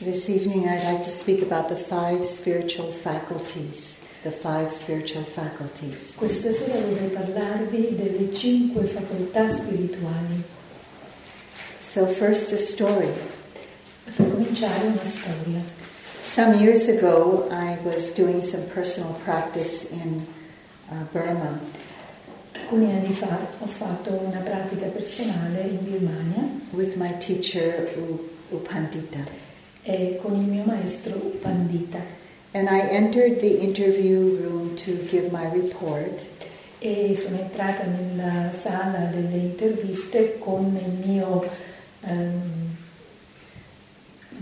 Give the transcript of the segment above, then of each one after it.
This evening I'd like to speak about the five spiritual faculties. The five spiritual faculties. Questa sera vorrei parlarvi delle cinque facoltà spirituali. So, first a story. Per cominciare una storia. Some years ago, I was doing some personal practice in uh, Burma, Alcuni anni fa ho fatto una pratica personale in Birmania with my teacher U- Upandita. E con il mio maestro Pandita And I entered the interview room to give my report. e sono entrata nella sala delle interviste con il mio, ehm,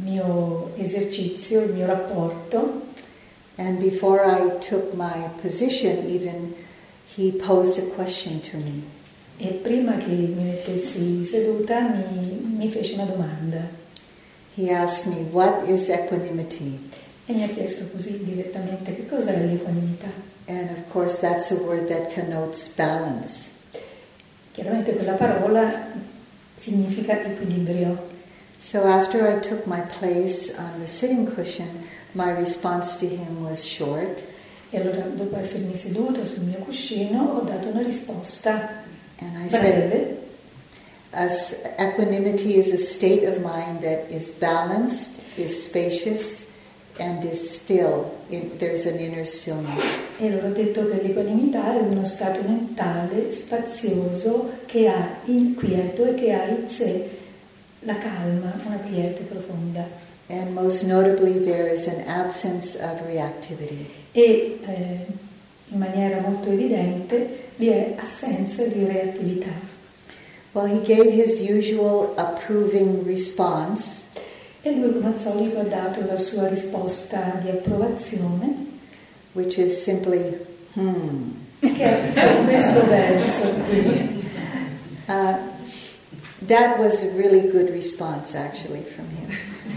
mio esercizio, il mio rapporto And before I took my position, even he posed a question to me. e prima che mi mettessi seduta mi, mi fece una domanda He asked me, What is equanimity? e mi ha chiesto così direttamente che cos'è l'equanimità. And of course, that's a word that connotes balance. Chiaramente quella parola significa equilibrio. So after I took my place on the sitting cushion, my response to him was short E allora dopo essermi seduta sul mio cuscino ho dato una risposta and I said, breve As equanimity is a state of mind that is balanced, is spacious, and is still. In, there's an inner stillness. e allora ho detto che l'equanimità è uno stato mentale spazioso che ha inquieto e che ha in sé la calma, una quiete profonda. And most notably, there is an absence of reactivity. E eh, in maniera molto evidente vi è assenza di reattività. Well, he gave his usual approving response, E lui solito ha dato la sua risposta di approvazione, which is simply, hmm. che è questo verso qui. Uh, that was a really good response, actually, from him.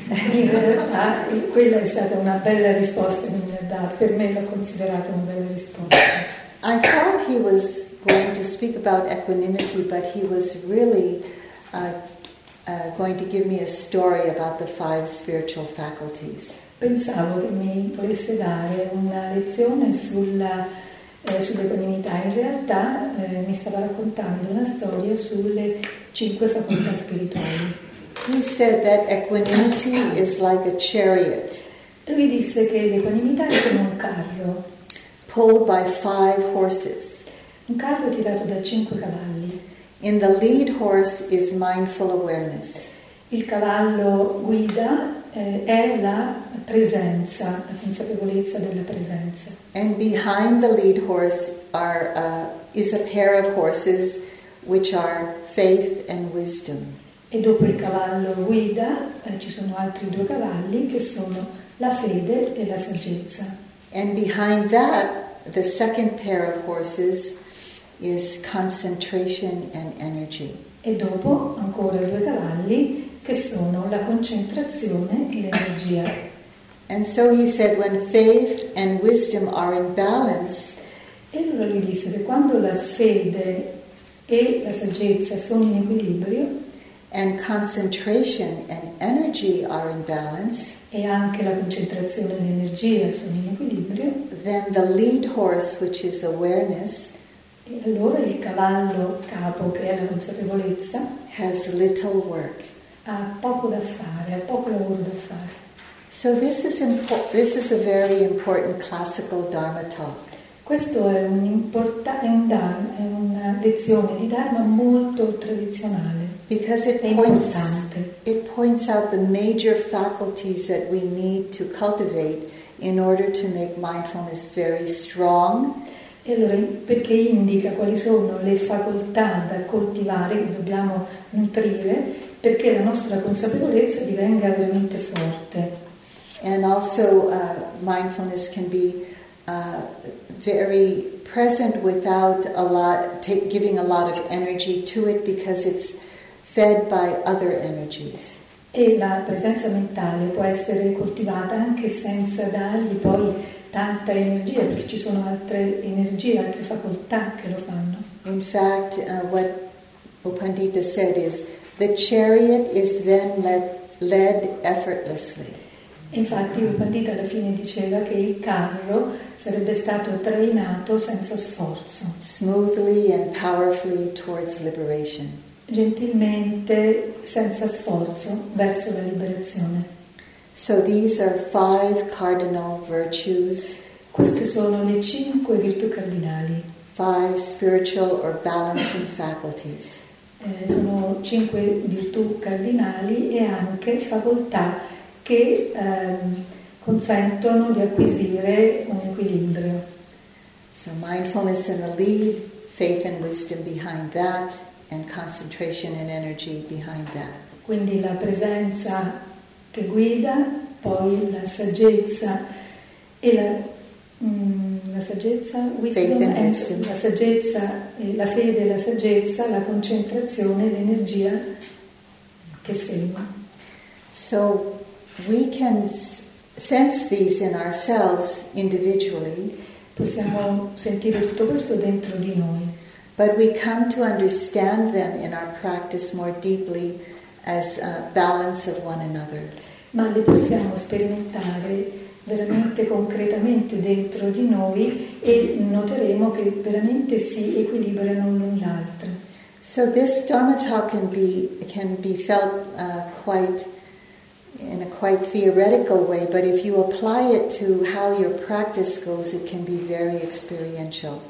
In realtà quella è stata una bella risposta che mi ha dato, per me l'ho considerata una bella risposta. I thought he was going to speak about equanimity, but he was really uh, uh, going to give me a story about the five spiritual faculties. Pensavo che mi volesse dare una lezione sulla, eh, sull'equanimità, in realtà eh, mi stava raccontando una storia sulle cinque facoltà spirituali. He said that equanimity is like a chariot Lui disse che l'equanimità è come un carro, pulled by five horses. Un carro tirato da cinque cavalli. In the lead horse is mindful awareness. Il cavallo guida eh, è la presenza, la consapevolezza della presenza. And behind the lead horse are, uh, is a pair of horses which are faith and wisdom. E dopo il cavallo guida eh, ci sono altri due cavalli che sono la fede e la saggezza. And behind that, the second pair of horses is concentration and energy. E dopo ancora due cavalli che sono la concentrazione e l'energia. And so he said, when faith and wisdom are in balance, E allora lui disse che quando la fede e la saggezza sono in equilibrio and concentration and energy are in balance, e anche la concentrazione e l'energia sono in equilibrio, then the lead horse, which is awareness, e allora il cavallo capo, che è la consapevolezza, has little work. ha poco da fare, ha poco lavoro da fare. So this is impo- this is a very important classical Dharma talk. Questo è, un importa- è, un dharma- è una lezione di Dharma molto tradizionale, Because it points, it points out the major faculties that we need to cultivate in order to make mindfulness very strong E allora, perché indica quali sono le facoltà da coltivare che dobbiamo nutrire perché la nostra consapevolezza divenga veramente forte. and also uh, mindfulness can be uh, very present without a lot take, giving a lot of energy to it because it's fed by other energies. E la presenza mentale può essere coltivata anche senza dargli poi tanta energia, perché ci sono altre energie, altre facoltà che lo fanno. In fact, uh, what Upandita said is the chariot is then led, led effortlessly. Infatti il Pandita alla fine diceva che il carro sarebbe stato trainato senza sforzo. Smoothly and powerfully towards liberation. Gentilmente, senza sforzo, verso la liberazione. So these are five cardinal virtues. Queste sono le cinque virtù cardinali. Five spiritual or balancing faculties. Eh, sono cinque virtù cardinali e anche facoltà che ehm, consentono di acquisire un equilibrio. So mindfulness in the lead, faith and wisdom behind that, and concentration and energy behind that. Quindi la presenza che guida, poi la saggezza e la, mm, la saggezza, wisdom, and la saggezza, la fede la saggezza, la concentrazione l'energia che segue. So we can sense these in ourselves individually. Possiamo sentire tutto questo dentro di noi. But we come to understand them in our practice more deeply as a balance of one another. Ma li possiamo sperimentare veramente concretamente dentro di noi e noteremo che veramente si equilibrano l'un l'altro. So this Dharma talk can be can be felt uh, quite in a quite theoretical way, but if you apply it to how your practice goes, it can be very experiential.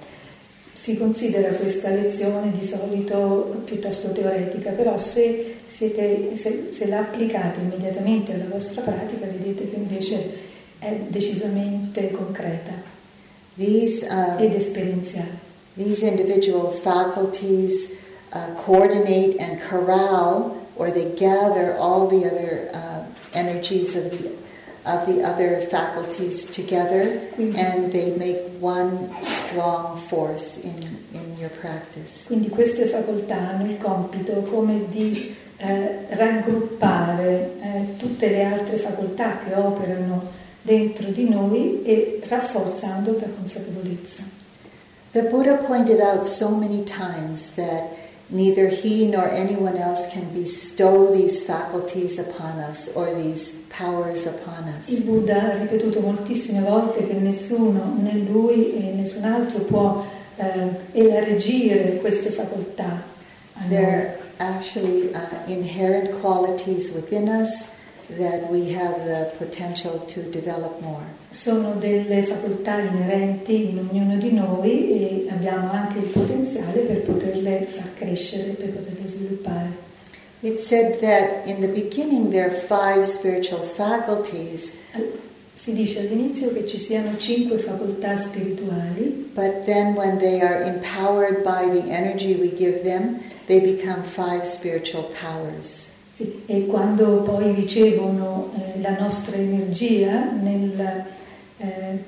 Si considera questa lezione di solito piuttosto teoretica, però se, siete, se, se la applicate immediatamente alla vostra pratica, vedete che invece è decisamente concreta these, um, ed esperienziale. These individual faculties uh, coordinate and corral, or they gather all the other uh, energies of the of the other faculties together Quindi, and they make one strong force in, in your practice. quindi queste facoltà hanno il compito come di eh, raggruppare eh, tutte le altre facoltà che operano dentro di noi e rafforzando per consapevolezza. The Buddha pointed out so many times that Neither he nor anyone else can bestow these faculties upon us or these powers upon us. Il Buddha ha ripetuto moltissime volte che nessuno, né lui e nessun altro può eh, elargire queste facoltà. They're actually uh, inherent qualities within us that we have the potential to develop more. Sono delle facoltà inerenti in ognuno di noi e abbiamo anche il potenziale per poterle far crescere, per poterle sviluppare. It said that in the beginning there are five spiritual faculties. Si dice all'inizio che ci siano cinque facoltà spirituali, but then when they are empowered by the energy we give them, they become five spiritual powers. Sì, e quando poi ricevono eh, la nostra energia, nel, eh,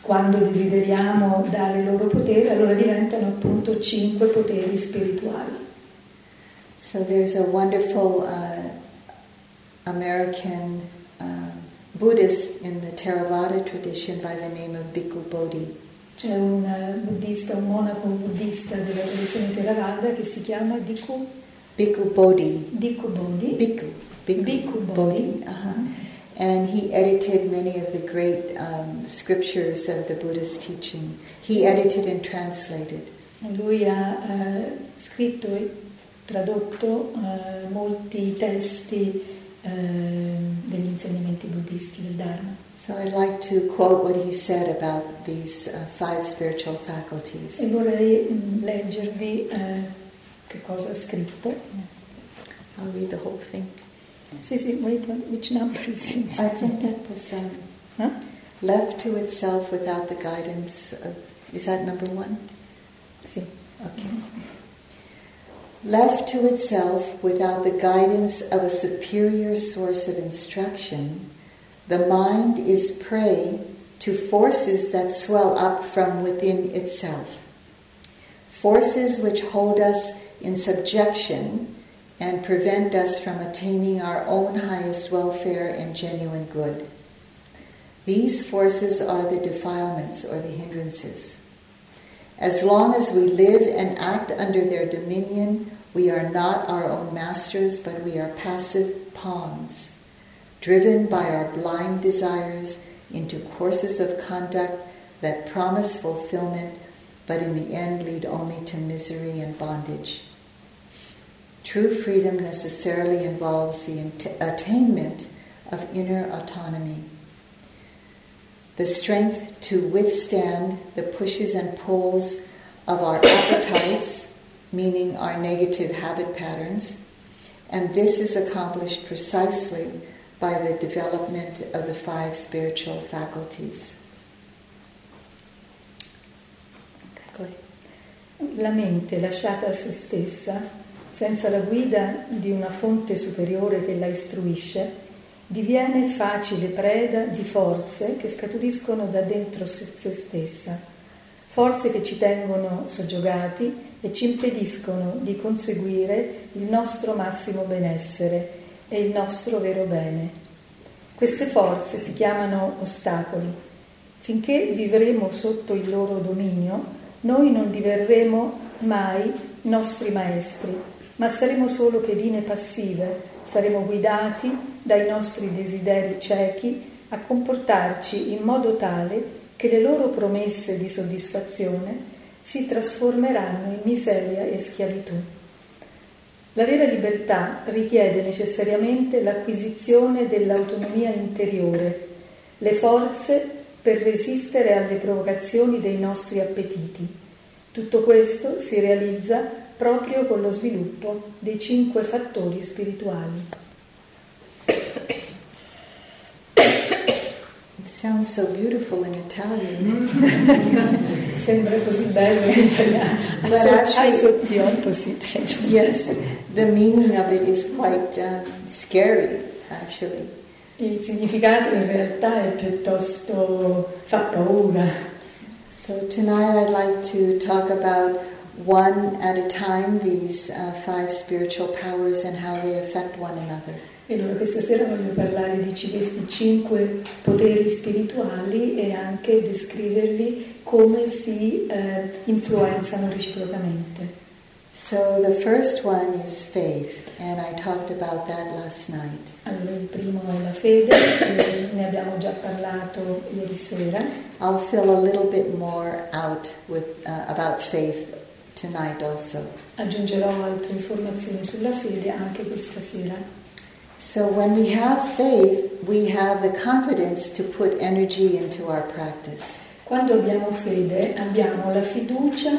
quando desideriamo dare loro potere, allora diventano appunto cinque poteri spirituali. So there's a wonderful uh, American uh, Buddhist in the Theravada tradition by the name of Bhikkhu Bodhi. C'è un uh, buddista, un monaco buddista della tradizione Theravada che si chiama Bhikkhu Bhikkhu Bodhi. Bhikkhu Bodhi. Bhikkhu. Bhikkhu, Bhikkhu Bodhi. Uh-huh. And he edited many of the great um, scriptures of the Buddhist teaching. He edited and translated. Lui ha uh, scritto e tradotto uh, molti testi uh, degli insegnamenti buddisti del Dharma. So I'd like to quote what he said about these five spiritual faculties. E vorrei mm, leggervi che cosa ha scritto. I'll read the whole thing. Sì, sì, wait, which number is it? I think that was um, huh? left to itself without the guidance of, is that number one? Sì. Okay. Left to itself without the guidance of a superior source of instruction, the mind is prey to forces that swell up from within itself. Forces which hold us in subjection and prevent us from attaining our own highest welfare and genuine good. These forces are the defilements or the hindrances. As long as we live and act under their dominion, we are not our own masters, but we are passive pawns. driven by our blind desires into courses of conduct that promise fulfillment but in the end lead only to misery and bondage. True freedom necessarily involves the attainment of inner autonomy. The strength to withstand the pushes and pulls of our appetites, meaning our negative habit patterns, and this is accomplished precisely by the development of the five spiritual faculties. La mente lasciata a se stessa, senza la guida di una fonte superiore che la istruisce, diviene facile preda di forze che scaturiscono da dentro se stessa, forze che ci tengono soggiogati e ci impediscono di conseguire il nostro massimo benessere e il nostro vero bene. Queste forze si chiamano ostacoli. Finché vivremo sotto il loro dominio, noi non diverremo mai nostri maestri, ma saremo solo pedine passive, saremo guidati dai nostri desideri ciechi a comportarci in modo tale che le loro promesse di soddisfazione si trasformeranno in miseria e schiavitù. La vera libertà richiede necessariamente l'acquisizione dell'autonomia interiore, le forze per resistere alle provocazioni dei nostri appetiti. Tutto questo si realizza proprio con lo sviluppo dei cinque fattori spirituali. It sounds so beautiful in Italian. Sembra così bello in italiano. I But thought, actually- I thought the opposite. actually. yes, the meaning of it is quite uh, scary, actually. Il significato in realtà è piuttosto fa paura. So tonight I'd like to talk about one at a time these uh, five spiritual powers and how they affect one another. E allora questa sera voglio parlare di questi cinque poteri spirituali e anche descrivervi come si eh, influenzano reciprocamente. So the first one is faith, and I talked about that last night. Allora il primo è la fede, e ne abbiamo già parlato ieri sera. I'll fill a little bit more out with uh, about faith tonight also. Aggiungerò altre informazioni sulla fede anche questa sera. So when we have faith, we have the confidence to put energy into our practice. Quando abbiamo fede abbiamo la fiducia,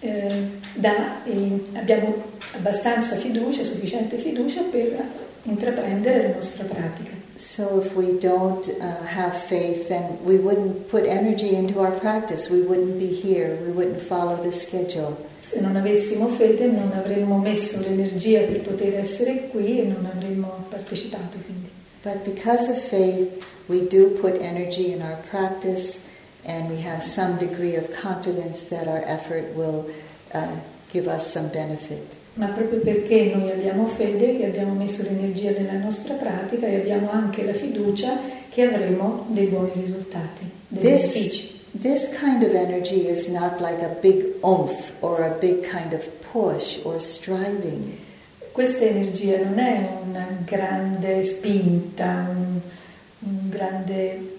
eh, da- eh, abbiamo abbastanza fiducia, sufficiente fiducia per intraprendere la nostra pratica. So if we don't uh, have faith, then we wouldn't put energy into our practice. We wouldn't be here. We wouldn't follow the schedule. Se non avessimo fede non avremmo messo l'energia per poter essere qui e non avremmo partecipato. Quindi. But because of faith, we do put energy in our practice, and we have some degree of confidence that our effort will uh, give us some benefit. Ma proprio perché noi abbiamo fede, che abbiamo messo l'energia nella nostra pratica e abbiamo anche la fiducia che avremo dei buoni risultati, dei benefici. This, this kind of energy is not like a big oomph or a big kind of push or striving. Questa energia non è una grande spinta, un, un grande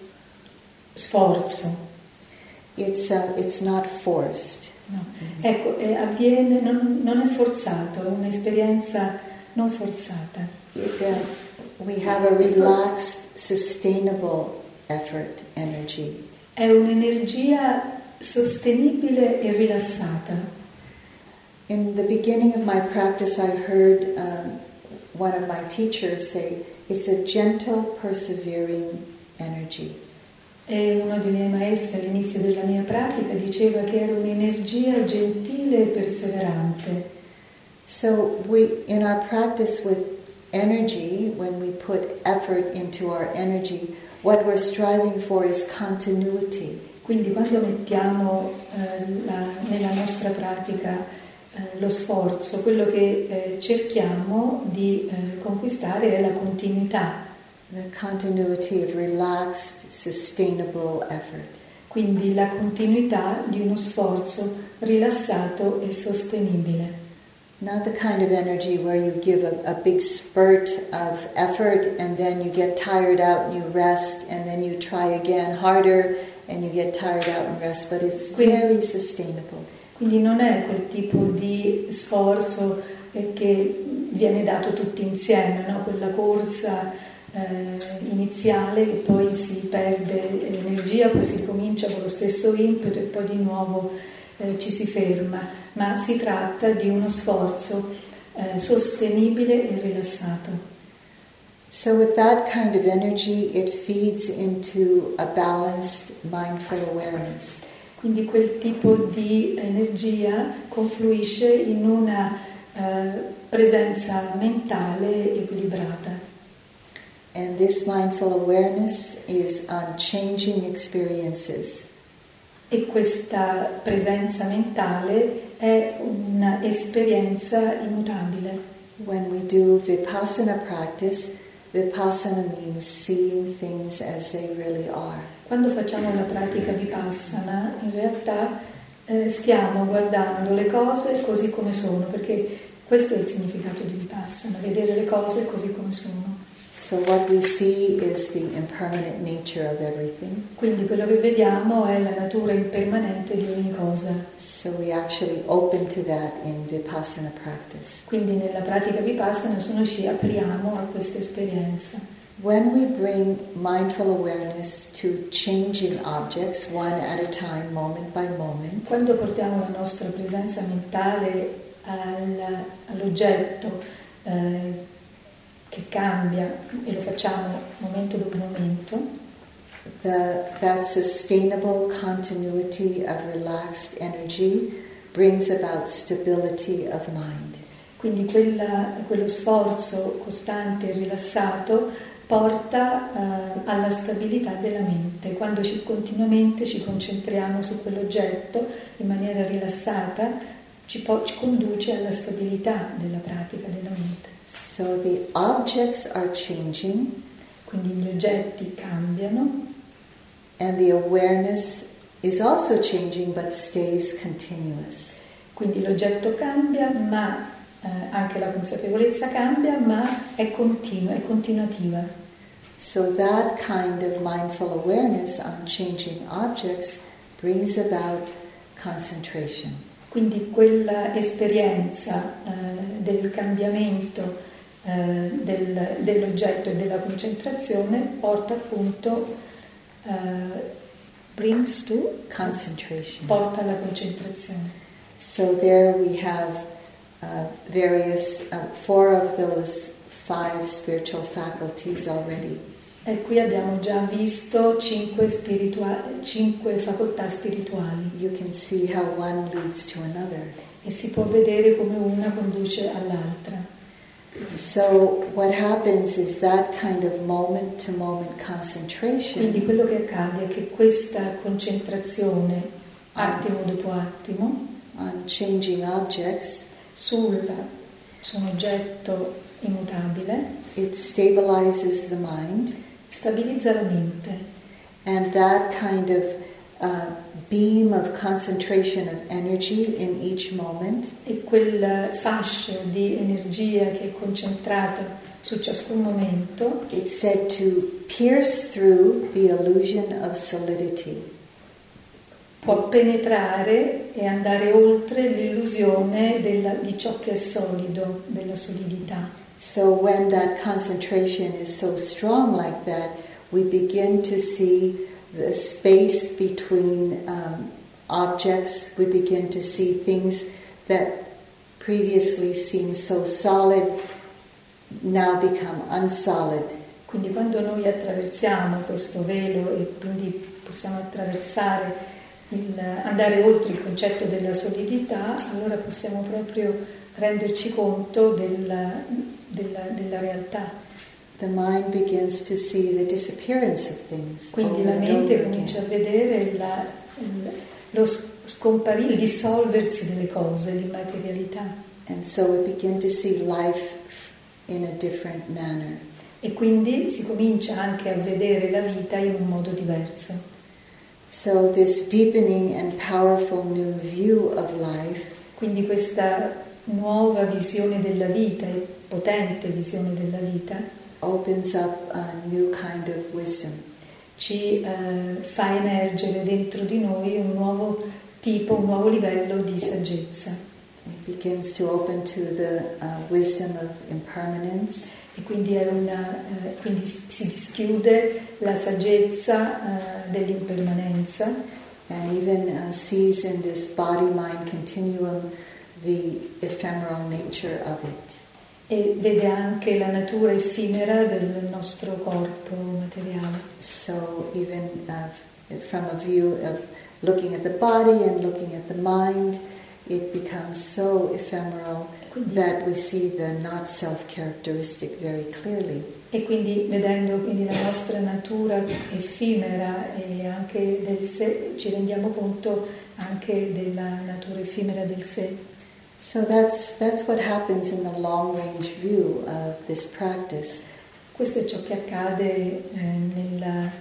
sforzo, It's, uh, it's not forced. No. Ecco, eh, avviene, non, non è forzato, è un'esperienza non forzata. It, uh, we have a relaxed, sustainable effort energy. È un'energia sostenibile e rilassata. In the beginning of my practice, I heard um, one of my teachers say, it's a gentle, persevering energy. E uno dei miei maestri all'inizio della mia pratica diceva che era un'energia gentile e perseverante. So we, in our practice with energy, when we put effort into our energy, what we're striving for is continuity. Quindi quando mettiamo eh, la- nella nostra pratica eh, lo sforzo, quello che eh, cerchiamo di eh, conquistare è la continuità, The continuity of relaxed, sustainable effort. quindi la continuità di uno sforzo rilassato e sostenibile. Not the kind of energy where you give a, a big spurt of effort and then you get tired out and you rest and then you try again harder and you get tired out and rest, but it's very sustainable. Quindi non è quel tipo di sforzo eh, che viene dato tutti insieme, no? quella corsa eh, iniziale che poi si perde l'energia, poi si ricomincia con lo stesso impeto e poi di nuovo eh, ci si ferma, ma si tratta di uno sforzo eh, sostenibile e rilassato. So, with that kind of energy, it feeds into a balanced mindful awareness. Quindi quel tipo di energia confluisce in una uh, presenza mentale equilibrata. And this mindful awareness is on changing experiences. E questa presenza mentale è un'esperienza immutabile. When we do vipassana practice, vipassana means seeing things as they really are. Quando facciamo la pratica vipassana, in realtà eh, stiamo guardando le cose così come sono, perché questo è il significato di vipassana, vedere le cose così come sono. So what we see is the impermanent nature of everything. Quindi quello che vediamo è la natura impermanente di ogni cosa. So we actually open to that in vipassana practice. Quindi nella pratica vipassana noi ci apriamo a questa esperienza. When we bring mindful awareness to changing objects one at a time, moment by moment, quando portiamo la nostra presenza mentale al, all'oggetto eh, che cambia e lo facciamo momento dopo momento. The, that sustainable continuity of relaxed energy brings about stability of mind. Quindi quella, quello sforzo costante e rilassato porta uh, alla stabilità della mente. Quando ci, continuamente ci concentriamo su quell'oggetto in maniera rilassata, ci, po- ci conduce alla stabilità della pratica della mente. So the objects are changing. Quindi gli oggetti cambiano. And the awareness is also changing but stays continuous. Quindi l'oggetto cambia, ma eh, anche la consapevolezza cambia, ma è continua, è continuativa. So that kind of mindful awareness on changing objects brings about concentration. Quindi quella esperienza eh, del cambiamento eh, del, dell'oggetto e della concentrazione porta appunto uh, brings to concentration. Porta alla concentrazione. So there we have uh, various uh, four of those five spiritual faculties already. E qui abbiamo già visto cinque, cinque facoltà spirituali. You can see how one leads to another. E si può vedere come una conduce all'altra. So what happens is that kind of moment to moment concentration. Quindi quello che accade è che questa concentrazione attimo dopo attimo on changing objects sul, su un oggetto immutabile it stabilizes the mind stabilizza la mente. And that kind of uh, beam of concentration of energy in each moment. E quel fascio di energia che è concentrato su ciascun momento. It's said to pierce through the illusion of solidity. Può penetrare e andare oltre l'illusione della, di ciò che è solido, della solidità. So when that concentration is so strong like that, we begin to see the space between um, objects, we begin to see things that previously seemed so solid now become unsolid. Quindi quando noi attraversiamo questo velo e quindi possiamo attraversare, il, andare oltre il concetto della solidità, allora possiamo proprio renderci conto della, della, della realtà. Quindi la mente comincia a vedere la, lo scomparire, il dissolversi delle cose, l'immaterialità. And so we begin to see life in a different manner. E quindi si comincia anche a vedere la vita in un modo diverso. So this deepening and powerful new view of life quindi questa nuova visione della vita potente visione della vita opens up a new kind of wisdom. ci eh, fa emergere dentro di noi un nuovo tipo, un nuovo livello di saggezza It begins to open to the uh, wisdom of impermanence e quindi, una, eh, quindi si dischiude la saggezza eh, dell'impermanenza and even uh, sees in this body mind continuum the ephemeral nature of it. E vede anche la natura effimera del nostro corpo materiale. So, even uh, from a view of looking at the body and looking at the mind, it becomes so ephemeral Quindi- that we see the not self characteristic very clearly. E quindi vedendo quindi la nostra natura effimera e anche del sé, ci rendiamo conto anche della natura effimera del sé. So that's that's what happens in the long range view of this practice. Questo è ciò che accade eh, nella,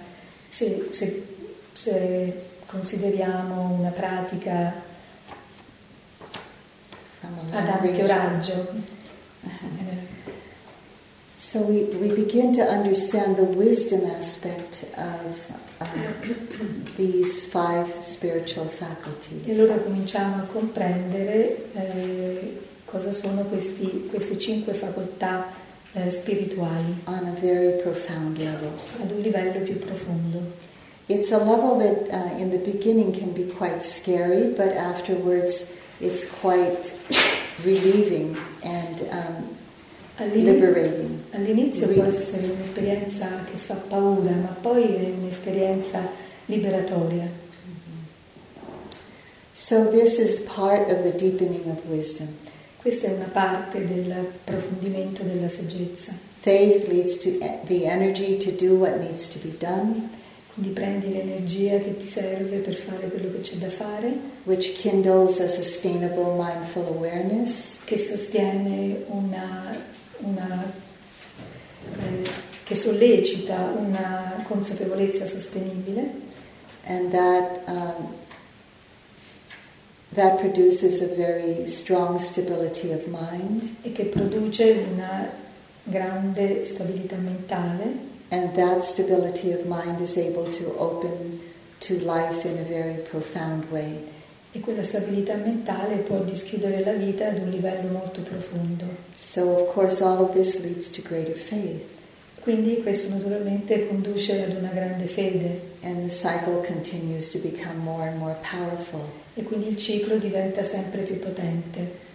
se, se- se consideriamo una pratica ad ampio raggio. So we, we begin to understand the wisdom aspect of uh, these five spiritual E faculties. allora cominciamo a comprendere eh, cosa sono questi- queste cinque facoltà eh, spirituali on a very profound level. ad un livello più profondo. It's a level that uh, in the beginning can be quite scary, but afterwards it's quite relieving and um, All'inizio Sì. può essere un'esperienza che fa paura, ma poi è un'esperienza liberatoria. So this is part of the deepening of wisdom. Questa è una parte dell'approfondimento della saggezza. Faith leads to the energy to do what needs to be done, Quindi prendi l'energia che ti serve per fare quello che c'è da fare, which kindles a sustainable mindful awareness, che sostiene una, una eh, che sollecita una consapevolezza sostenibile. And that um, that produces a very strong stability of mind, e che produce una grande stabilità mentale. And that stability of mind is able to open to life in a very profound way. E quella stabilità mentale può dischiudere la vita ad un livello molto profondo. So, of course, all of this leads to greater faith, Quindi questo naturalmente conduce ad una grande fede and the cycle continues to become more and more powerful. e quindi il ciclo diventa sempre più potente.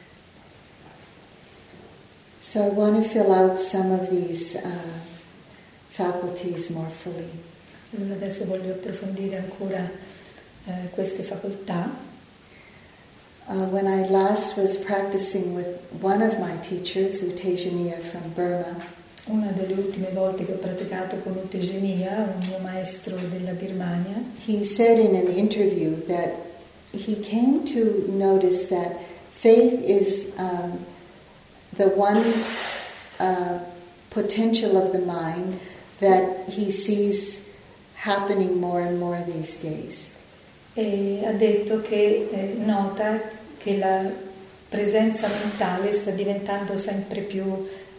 So, I want to fill out some of these uh, faculties more fully. Allora adesso voglio approfondire ancora eh, queste facoltà. Uh, when I last was practicing with one of my teachers, Utejaniya from Burma, Una delle ultime volte che ho praticato con Utejaniya, un mio maestro della Birmania, he said in an interview that he came to notice that faith is um, the one uh, potential of the mind that he sees happening more and more these days. e ha detto che eh, nota che la presenza mentale sta diventando sempre più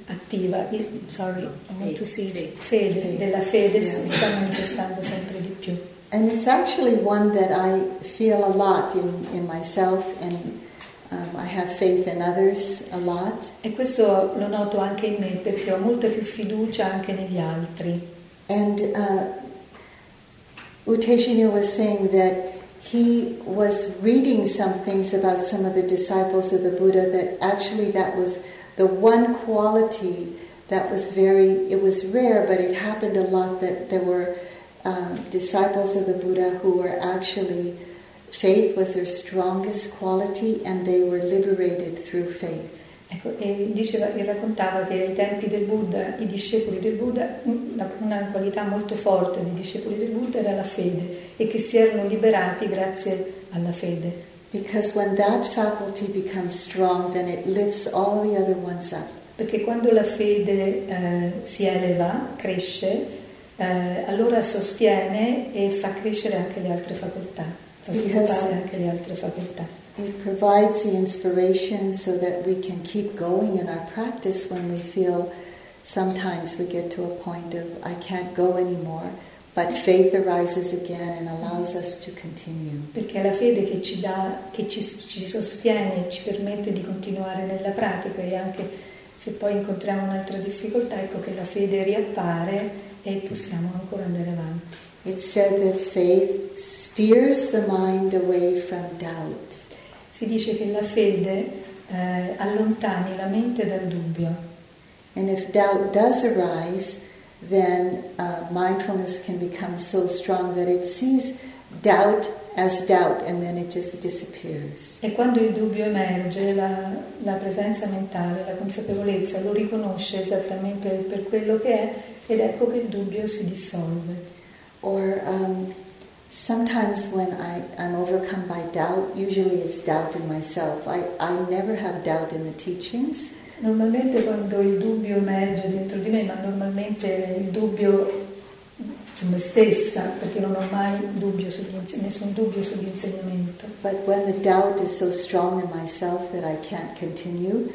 attiva. Il- Sorry, I want to see Fede. fede, Fede. della fede si sta manifestando sempre di più. And it's actually one that I feel a lot in, in myself, and um, I have faith in others a lot. E questo lo noto anche in me perché ho molta più fiducia anche negli altri. And uh, Uteshinya was saying that he was reading some things about some of the disciples of the Buddha that actually that was the one quality that was very, it was rare, but it happened a lot that there were um, disciples of the Buddha who were actually, faith was their strongest quality and they were liberated through faith. Ecco, e diceva, e raccontava che ai tempi del Buddha, i discepoli del Buddha, una, una qualità molto forte dei discepoli del Buddha era la fede e che si erano liberati grazie alla fede. Because when that faculty becomes strong, then it lifts all the other ones up. Perché quando la fede eh, si eleva, cresce, eh, allora sostiene e fa crescere anche le altre facoltà, fa sviluppare anche le altre facoltà. It provides the inspiration so that we can keep going in our practice when we feel sometimes we get to a point of I can't go anymore, but faith arises again and allows us to continue. Perché è la fede che ci dà, che ci, ci sostiene e ci permette di continuare nella pratica e anche se poi incontriamo un'altra difficoltà, ecco che la fede riappare e possiamo ancora andare avanti. It's said that faith steers the mind away from doubt. Si dice che la fede eh, allontani la mente dal dubbio And if doubt does arise, then uh, mindfulness can become so strong that it sees doubt as doubt and then it just disappears. e quando il dubbio emerge la, la presenza mentale, la consapevolezza lo riconosce esattamente per, per quello che è ed ecco che il dubbio si dissolve. Or um, sometimes when I, I'm overcome by doubt, usually it's doubt in myself. I, I never have doubt in the teachings. Normalmente quando il dubbio emerge dentro di me, ma normalmente il dubbio su me stessa, perché non ho mai dubbio sugli nessun dubbio sull'insegnamento. But when the doubt is so strong in myself that I can't continue,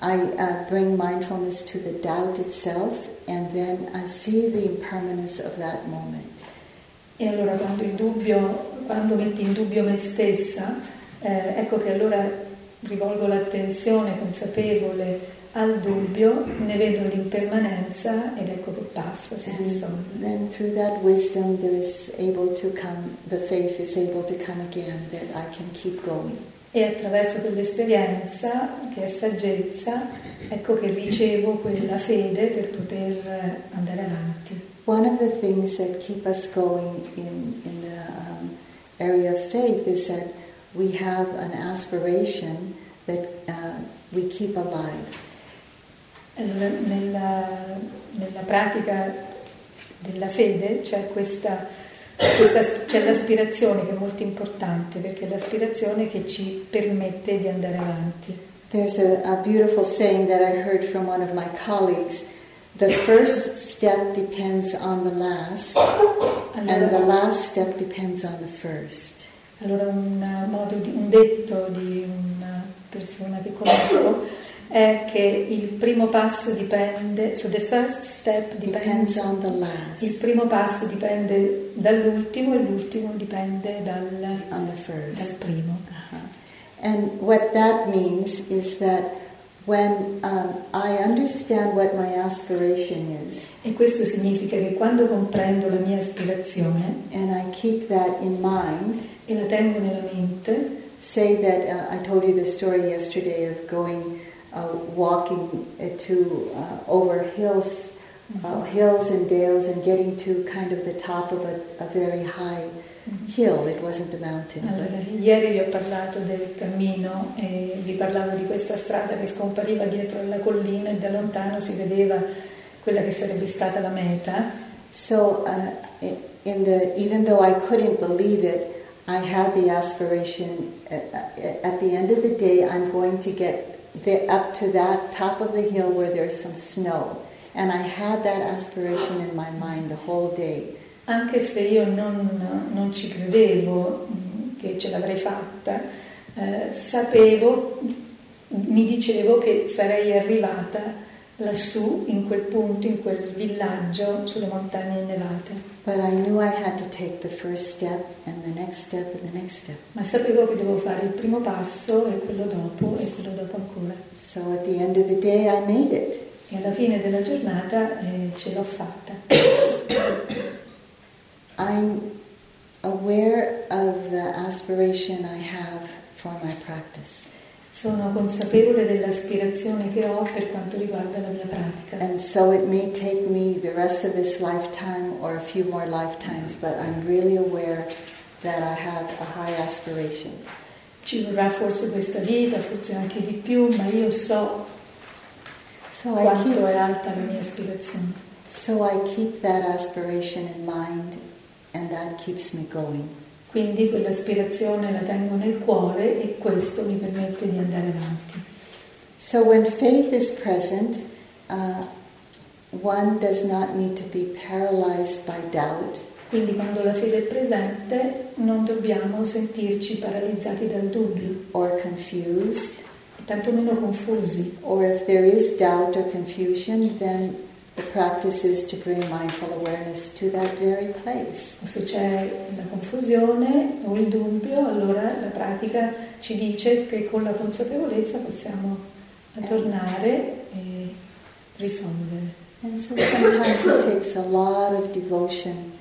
I uh, bring mindfulness to the doubt itself and then I see the impermanence of that moment. E allora quando dubbio, quando metti in dubbio me stessa, eh, ecco che allora rivolgo l'attenzione consapevole al dubbio, ne vedo l'impermanenza ed ecco che passa, si dissolve. then through that wisdom there is able to come, the faith is able to come again that I can keep going. E attraverso quell'esperienza, che è saggezza, ecco che ricevo quella fede per poter eh, andare avanti. One of the things that keep us going in, in the um, area of faith is that we have an aspiration that uh, we keep alive. Allora, nella, nella pratica della fede c'è questa, questa- c'è l'aspirazione che è molto importante perché è l'aspirazione che ci permette di andare avanti. There's a, a beautiful saying that I heard from one of my colleagues. The first step depends on the last, and the Allora, last step depends on the first. allora un, modo di- un detto di una persona che conosco è che il primo passo dipende, so the first step Depends dipends on the Il last, primo passo dipende dall'ultimo e l'ultimo dipende dal, dal primo. Uh-huh. And what that means is that when um, I understand what my aspiration is, E questo significa che quando comprendo la mia aspirazione and I keep that in mind, e la tengo nella mente, say that uh, I told you the story yesterday of going uh, walking uh, to uh, over hills, uh, hills and dales, and getting to kind of the top of a, a very high hill. It wasn't a mountain, allora, but ieri vi ho parlato del cammino e vi parlavo di questa strada che scompariva dietro alla collina e da lontano si vedeva quella che sarebbe stata la meta. so uh, the even though I couldn't believe it, I had the aspiration. uh, uh, At the end of the day, I'm going to get the, up to that top of the hill where there's some snow, and I had that aspiration in my mind the whole day. Anche se io non, non ci credevo che ce l'avrei fatta, eh, sapevo, mi dicevo che sarei arrivata lassù, in quel punto, in quel villaggio sulle montagne innevate. Step. Ma sapevo che dovevo fare il primo passo e quello dopo e quello dopo ancora. So at the end of the day, I made it. E alla fine della giornata eh, ce l'ho fatta. I'm aware of the aspiration I have for my practice. Sono consapevole dell'aspirazione che ho per quanto riguarda la mia pratica. And so it may take me the rest of this lifetime or a few more lifetimes, but I'm really aware that I have a high aspiration. Ci vorrà forse questa vita, forse anche di più, ma io so So I quanto keep, è alta la mia aspirazione. so I keep that aspiration in mind, and that keeps me going. Quindi quell'aspirazione la tengo nel cuore e questo mi permette di andare avanti. So when faith is present, uh, one does not need to be paralyzed by doubt. Quindi quando la fede è presente non dobbiamo sentirci paralizzati dal dubbio. Or confused. E tantomeno confusi. Or if there is doubt or confusion, then the practice is to bring mindful awareness to that very place. Se c'è la confusione o il dubbio, allora la pratica ci dice che con la consapevolezza possiamo tornare e risolvere. And so sometimes it takes a lot of devotion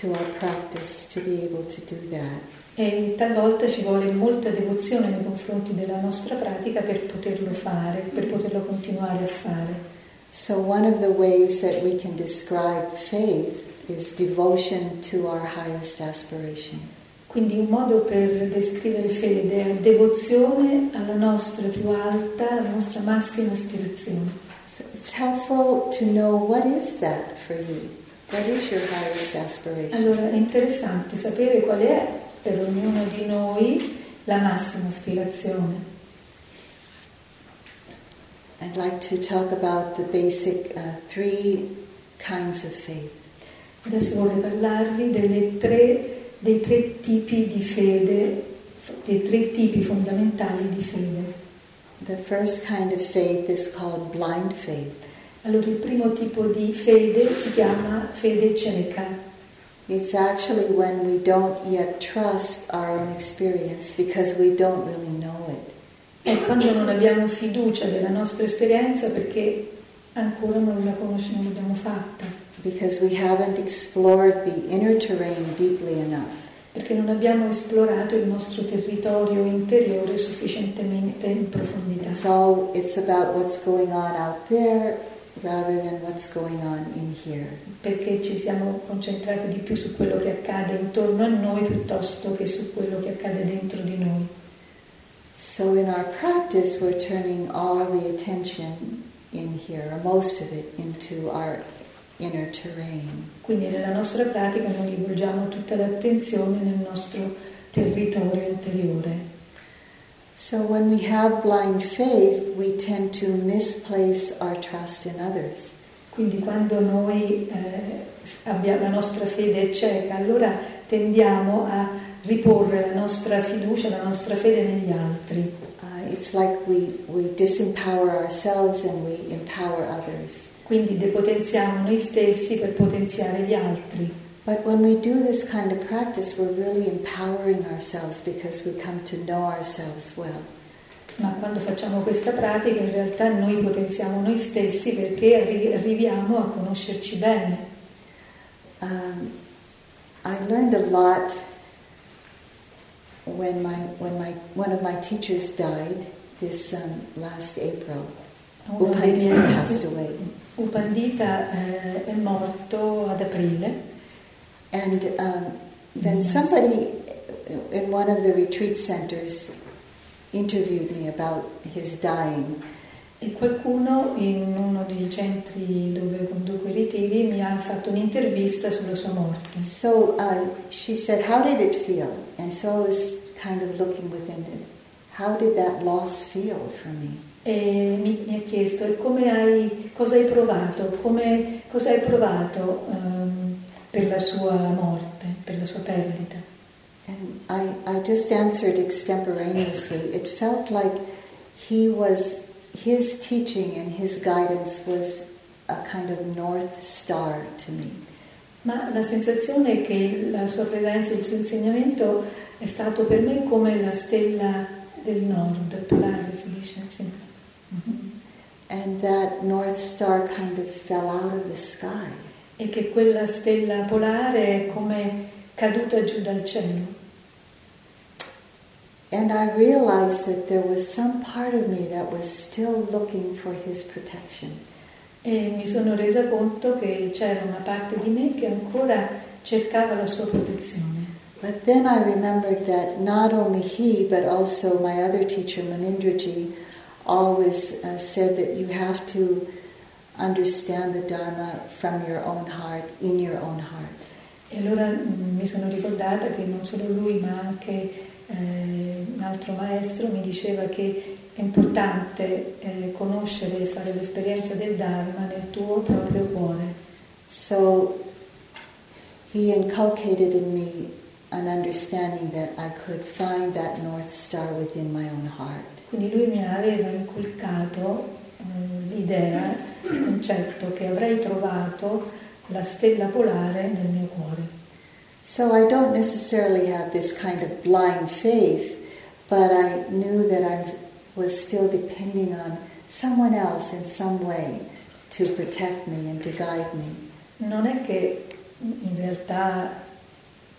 to our practice to be able to do that. E talvolta ci vuole molta devozione nei confronti della nostra pratica per poterlo fare, per poterlo continuare a fare. So one of the ways that we can describe faith is devotion to our highest aspiration. Quindi un modo per descrivere fede è devozione alla nostra più alta, alla nostra massima aspirazione. So it's helpful to know what is that for you. What is your highest aspiration? Allora è interessante sapere qual è per ognuno di noi la massima aspirazione. I'd like to talk about the basic uh, three kinds of faith. Adesso vorrei parlarvi tre, dei tre tipi di fede, dei tre tipi fondamentali di fede. The first kind of faith is called blind faith. Allora il primo tipo di fede si chiama fede cieca. It's actually when we don't yet trust our own experience because we don't really know it. È quando non abbiamo fiducia della nostra esperienza perché ancora non la conosciamo, non l'abbiamo fatta. Because we haven't explored the inner terrain deeply enough. Perché non abbiamo esplorato il nostro territorio interiore sufficientemente in profondità. All it's about what's going on out there rather than what's going on in here. Perché ci siamo concentrati di più su quello che accade intorno a noi piuttosto che su quello che accade dentro di noi. So in our practice, we're turning all the attention in here, or most of it, into our inner terrain. Quindi nella nostra pratica noi rivolgiamo tutta l'attenzione nel nostro territorio interiore. So when we have blind faith, we tend to misplace our trust in others. Quindi quando noi eh, abbiamo la nostra fede è cieca, allora tendiamo a riporre la nostra fiducia, la nostra fede negli altri. Uh, it's like we, we disempower ourselves and we empower others. Quindi depotenziamo noi stessi per potenziare gli altri. But when we do this kind of practice, we're really empowering ourselves because we come to know ourselves well. Ma quando facciamo questa pratica in realtà noi potenziamo noi stessi perché arriviamo a conoscerci bene. Um, I learned a lot when my when my one of my teachers died this um, last April. Uno U dei Pandita miei- passed away, U Pandita eh, è morto ad aprile. And um, then somebody in one of the retreat centers interviewed me about his dying, e qualcuno in uno dei centri dove conduco i ritiri mi ha fatto un'intervista sulla sua morte. So uh, she said, How did it feel? And so I was kind of looking within it. How did that loss feel for me? E mi, mi ha chiesto "E come hai, cosa hai provato, come, cosa hai provato ehm, per la sua morte, per la sua perdita. And I, I just answered extemporaneously. It felt like he was, his teaching and his guidance was a kind of north star to me. Ma la sensazione è che la sua presenza e il suo insegnamento è stato per me come la stella del nord, polare si dice, sì. Mhm. And that north star kind of fell out of the sky. E che quella stella polare è come caduta giù dal cielo. And I realized that there was some part of me that was still looking for his protection. E mi sono resa conto che c'era una parte di me che ancora cercava la sua protezione. But then I remembered that not only he, but also my other teacher, Manindraji, always uh, said that you have to understand the Dharma from your own heart, in your own heart. E allora mm, mi sono ricordata che non solo lui, ma anche eh, un altro maestro mi diceva che è importante eh, conoscere e fare l'esperienza del Dharma nel tuo proprio cuore. So he inculcated in me an understanding that I could find that North Star within my own heart. Quindi lui mi aveva inculcato eh, l'idea, il concetto che avrei trovato la stella polare nel mio cuore. So I don't necessarily have this kind of blind faith, but I knew that I was still depending on someone else in some way to protect me and to guide me. Non è che in realtà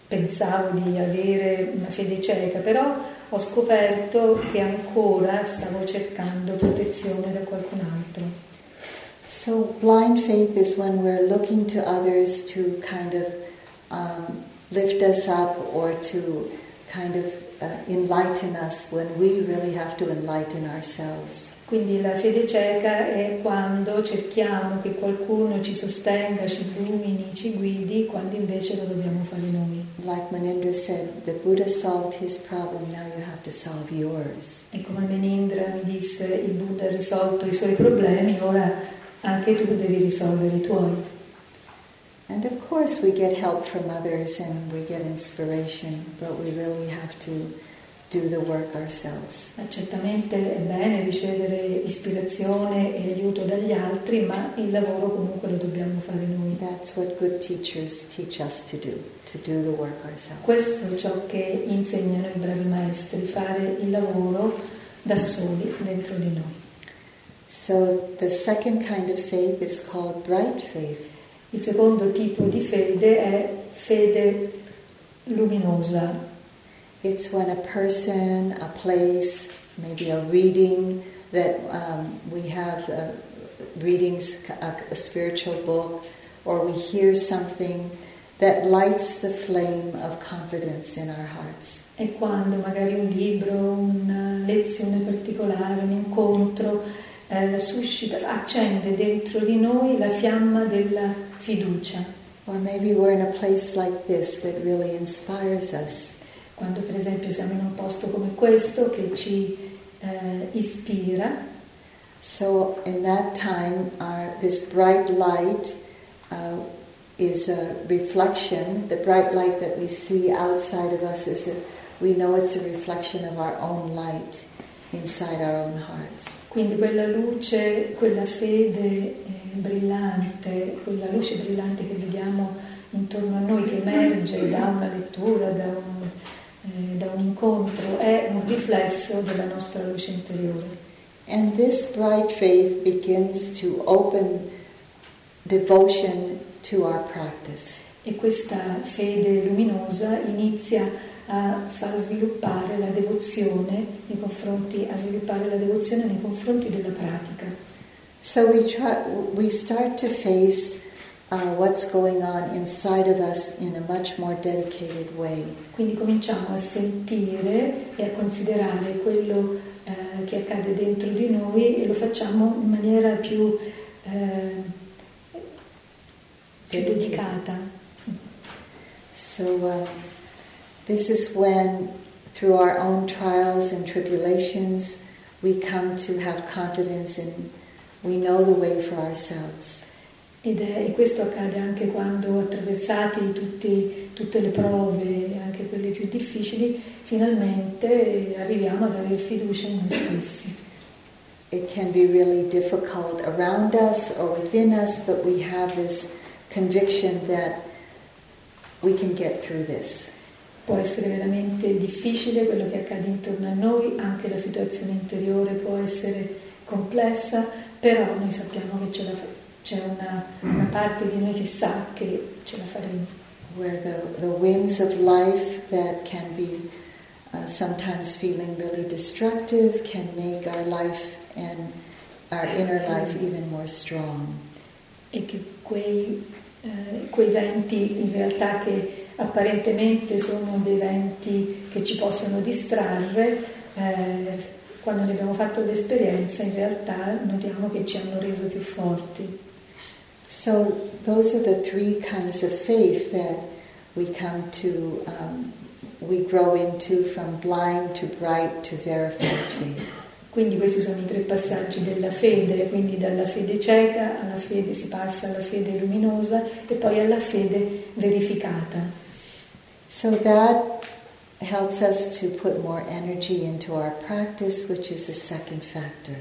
pensavo di avere una fede cieca, però ho scoperto che ancora stavo cercando protezione da qualcun altro. So blind faith is when we're looking to others to kind of um, lift us up or to kind of uh, enlighten us when we really have to enlighten ourselves. Quindi la fede cieca è quando cerchiamo che qualcuno ci sostenga, ci illumini, ci guidi, quando invece lo dobbiamo fare noi. Like Manindra said, the Buddha solved his problem, now you have to solve yours. E come Menindra mi disse, il Buddha ha risolto i suoi problemi, ora anche tu devi risolvere i tuoi. And of course, we get help from others and we get inspiration, but we really have to do the work ourselves. Certamente è bene ricevere ispirazione e aiuto dagli altri, ma il lavoro comunque lo dobbiamo fare noi. That's what good teachers teach us to do, to do the work ourselves. Questo è ciò che insegnano i bravi maestri, fare il lavoro da soli dentro di noi. So the second kind of faith is called bright faith. Il secondo tipo di fede è fede luminosa. It's when a person, a place, maybe a reading that um, we have uh, readings, a, a spiritual book, or we hear something that lights the flame of confidence in our hearts. È quando magari un libro, una lezione particolare, un incontro eh, suscita, accende dentro di noi la fiamma della fiducia. Or maybe we're in a place like this that really inspires us. Quando per esempio siamo in un posto come questo che ci eh, ispira, So in that time, our, this bright light uh, is a reflection. The bright light that we see outside of us is a, we know it's a reflection of our own light inside our own hearts. quindi quella luce, quella fede eh, brillante, quella luce brillante che vediamo intorno a noi, che emerge da una lettura, da un, eh, da un incontro, è un riflesso della nostra luce interiore. And this bright faith begins to open devotion to our practice. E questa fede luminosa inizia a far sviluppare la devozione nei confronti, a sviluppare la devozione nei confronti della pratica. So we try, we start to face uh, what's going on inside of us in a much more dedicated way. Quindi cominciamo a sentire e a considerare quello eh, che accade dentro di noi e lo facciamo in maniera più, eh, più dedicata. So um, this is when, through our own trials and tribulations, we come to have confidence in we know the way for ourselves. Ed è, e questo accade anche quando attraversati tutti, tutte le prove, anche quelle più difficili, finalmente arriviamo ad avere fiducia in noi stessi. It can be really difficult around us or within us, but we have this conviction that we can get through this. Può essere veramente difficile quello che accade intorno a noi, anche la situazione interiore può essere complessa, però noi sappiamo che ce la fa- c'è una, una parte di noi che sa che ce la faremo. Where the, the winds of life that can be uh, sometimes feeling really destructive can make our life and our inner life even more strong. E che quei, eh, quei venti in realtà che apparentemente sono dei venti che ci possono distrarre, eh, quando abbiamo fatto l'esperienza in realtà notiamo che ci hanno reso più forti. So those are the three kinds of faith that we come to, um, we grow into from blind to bright to verified faith. Quindi questi sono i tre passaggi della fede, quindi dalla fede cieca alla fede si passa alla fede luminosa e poi alla fede verificata. So that helps us to put more energy into our practice, which is the second factor.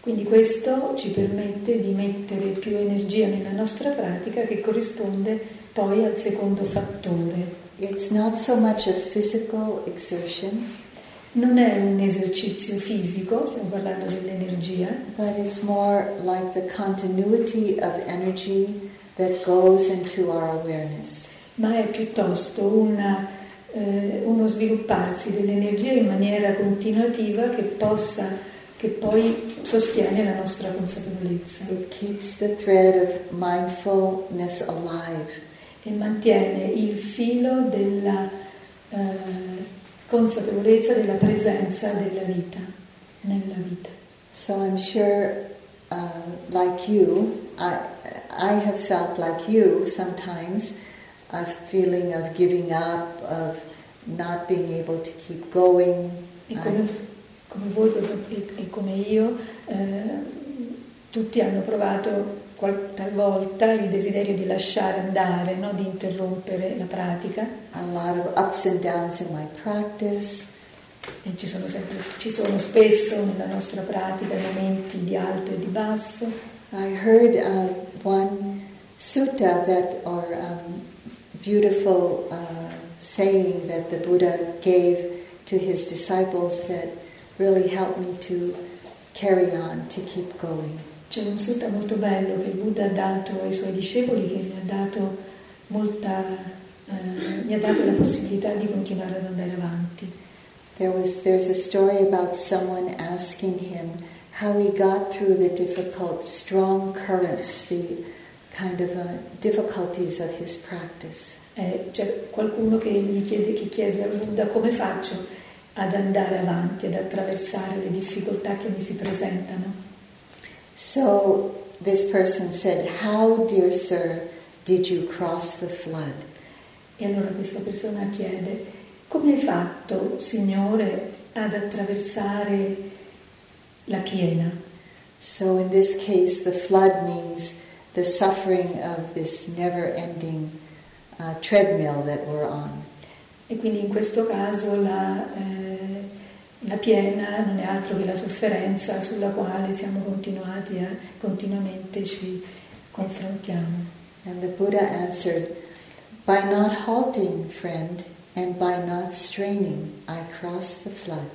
Quindi questo ci permette di mettere più energia nella nostra pratica che corrisponde poi al secondo fattore. It's not so much a physical exertion. Non è un esercizio fisico, stiamo parlando dell'energia, But it's more like the continuity of energy that goes into our awareness. ma è piuttosto una, eh, uno svilupparsi dell'energia in maniera continuativa che possa, che poi sostiene la nostra consapevolezza It keeps the thread of mindfulness alive. e mantiene il filo della eh, consapevolezza della presenza della vita nella vita. So I'm sure, uh, like you, I, I have felt like you sometimes a feeling of giving up, of not being able to keep going. E come, come voi e, come io, eh, tutti hanno provato talvolta il desiderio di lasciare andare, no? di interrompere la pratica. a lot of ups and downs in my practice. E ci sono, sempre, ci sono spesso nella nostra pratica momenti di alto e di basso. I heard uh, one sutta that, or um, beautiful uh, saying that the Buddha gave to his disciples that really helped me to carry on, to keep going. C'è un sutta molto bello che il Buddha ha dato ai suoi discepoli che mi ha dato molta, eh, mi ha dato la possibilità di continuare ad andare avanti. There was there's a story about someone asking him how he got through the difficult, strong currents, the kind of uh, difficulties of his practice. Eh, c'è qualcuno che gli chiede, che chiese al Buddha come faccio ad andare avanti, ad attraversare le difficoltà che mi si presentano. So this person said, "How, dear sir, did you cross the flood?" E allora questa persona chiede, come hai fatto, Signore, ad attraversare la piena? So in this case, the flood means the suffering of this never-ending uh, treadmill that we're on. E quindi in questo caso la, eh, la piena non è altro che la sofferenza sulla quale siamo continuati a, continuamente ci confrontiamo. And the Buddha answered, By not halting, friend, and by not straining, I cross the flood.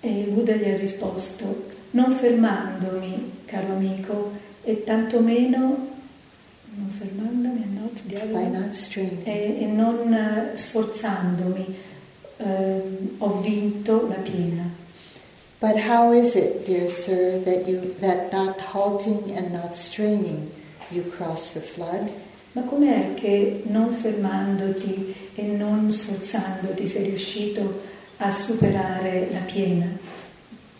E il Buddha gli ha risposto, non fermandomi, caro amico, e tantomeno, non fermandomi, e straining. e, e non eh, sforzandomi, ehm, ho vinto la piena. But how is it, dear sir, that you that not halting and not straining, you cross the flood? Ma com'è che non fermandoti e non sforzandoti sei riuscito a superare la piena?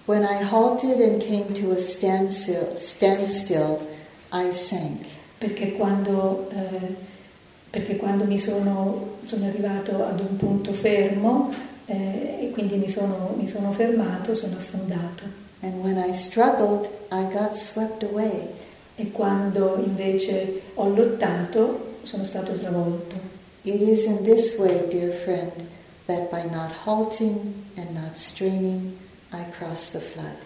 When I halted and came to a standstill, standstill I sank. Perché quando, eh, perché quando mi sono, sono arrivato ad un punto fermo eh, e quindi mi sono, mi sono fermato, sono affondato. And when I struggled, I got swept away. E quando invece ho lottato sono stato travolto. It is in this way, dear friend, that by not halting and not straining, I cross the flood.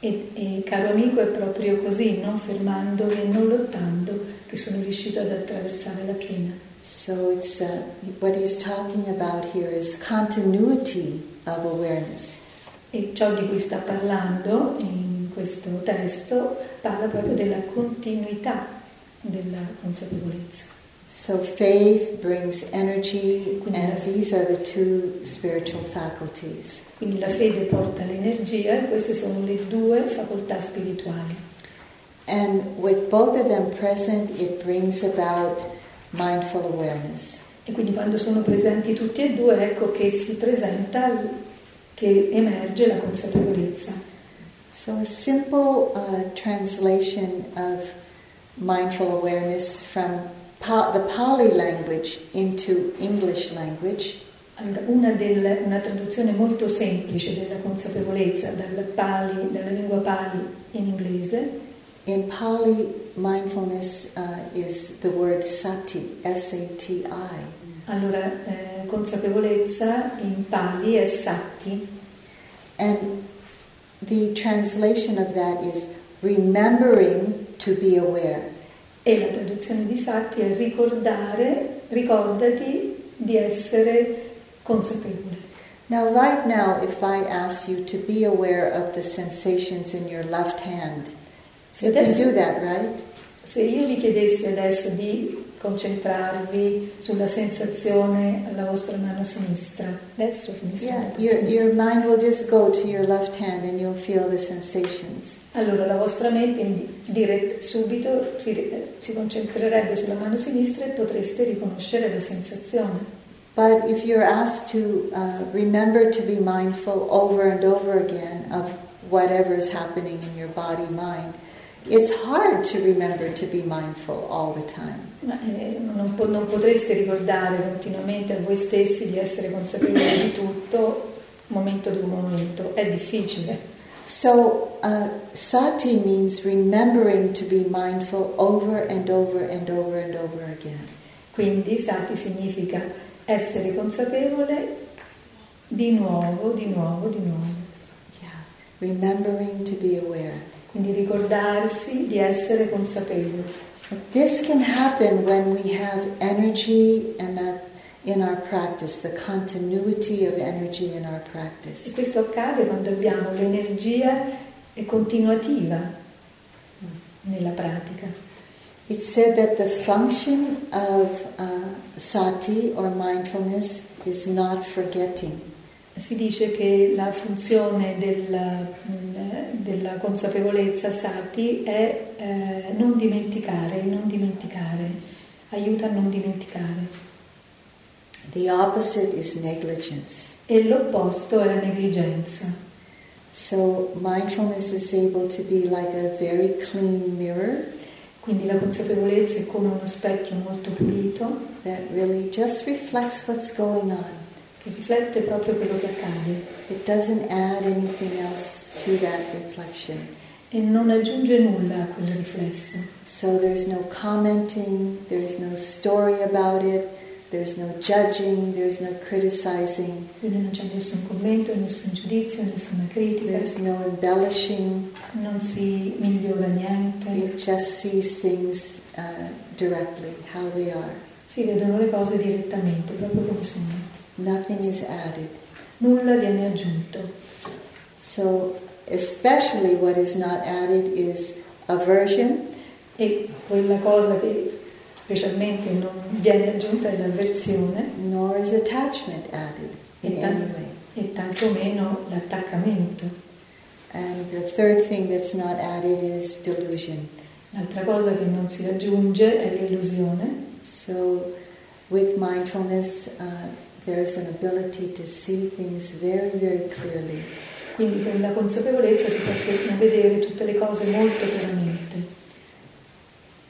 E, e caro amico è proprio così, non fermandomi e non lottando, che sono riuscito ad attraversare la piena. So it's uh, what he's talking about here is continuity of awareness. E ciò di cui sta parlando in questo testo parla proprio della continuità della consapevolezza. So faith brings energy, and these are the two spiritual faculties. Quindi la fede porta l'energia e queste sono le due facoltà spirituali. And with both of them present, it brings about mindful awareness. E quindi quando sono presenti tutti e due, ecco che si presenta, che emerge la consapevolezza. So a simple uh, translation of mindful awareness from pa- the Pali language into English language Allora, una, del, una, traduzione molto semplice della consapevolezza dal Pali, dalla lingua Pali in inglese. In Pali, mindfulness uh, is the word sati, S-A-T-I. Allora, eh, consapevolezza in Pali è sati. And the translation of that is remembering to be aware. E la traduzione di sati è ricordare, ricordati di essere consapevole. Now, right now, if I ask you to be aware of the sensations in your left hand, se you adesso, can do that, right? Se io vi chiedessi adesso di concentrarvi sulla sensazione alla vostra mano sinistra, destra o sinistra? Yeah, your, sinistra. your mind will just go to your left hand and you'll feel the sensations. Allora la vostra mente dirett, subito si, si concentrerebbe sulla mano sinistra e potreste riconoscere la sensazione. But if you're asked to uh, remember to be mindful over and over again of whatever is happening in your body mind, it's hard to remember to be mindful all the time. Ma, eh, non, po- non, potreste ricordare continuamente a voi stessi di essere consapevoli di tutto momento dopo momento, è difficile. So, uh, sati means remembering to be mindful over and over and over and over again. Quindi sati significa essere consapevole di nuovo, di nuovo, di nuovo. Yeah. Remembering to be aware. Quindi ricordarsi di essere consapevole. But this can happen when we have energy and that in our practice, the continuity of energy in our practice. E questo accade quando abbiamo l'energia continuativa nella pratica. It said that the function of uh, sati or mindfulness is not forgetting. Si dice che la funzione della, mm, della consapevolezza sati è eh, non dimenticare, non dimenticare, aiuta a non dimenticare. The opposite is negligence. E l'opposto è la negligenza. So mindfulness is able to be like a very clean mirror. Quindi la consapevolezza è come uno specchio molto pulito that really just reflects what's going on. Riflette proprio quello che accade. It doesn't add anything else to that reflection. E non aggiunge nulla a quel riflesso. So there's no commenting, there's no story about it, there's no judging, there's no criticizing. Quindi non c'è nessun commento, nessun giudizio, nessuna critica. There's no embellishing. Non si migliora niente. It just sees things uh, directly, how they are. Si vedono le cose direttamente, proprio come sono. Nothing is added. Nulla viene aggiunto. So, especially what is not added is aversion. E quella cosa che specialmente non viene aggiunta è l'avversione. Nor is attachment added in e, any way. e tantomeno l'attaccamento. And the third thing that's not added is delusion. L'altra cosa che non si aggiunge è l'illusione. So, with mindfulness, uh, there's an ability to see things very, very clearly. Quindi con la consapevolezza si possono vedere tutte le cose molto chiaramente.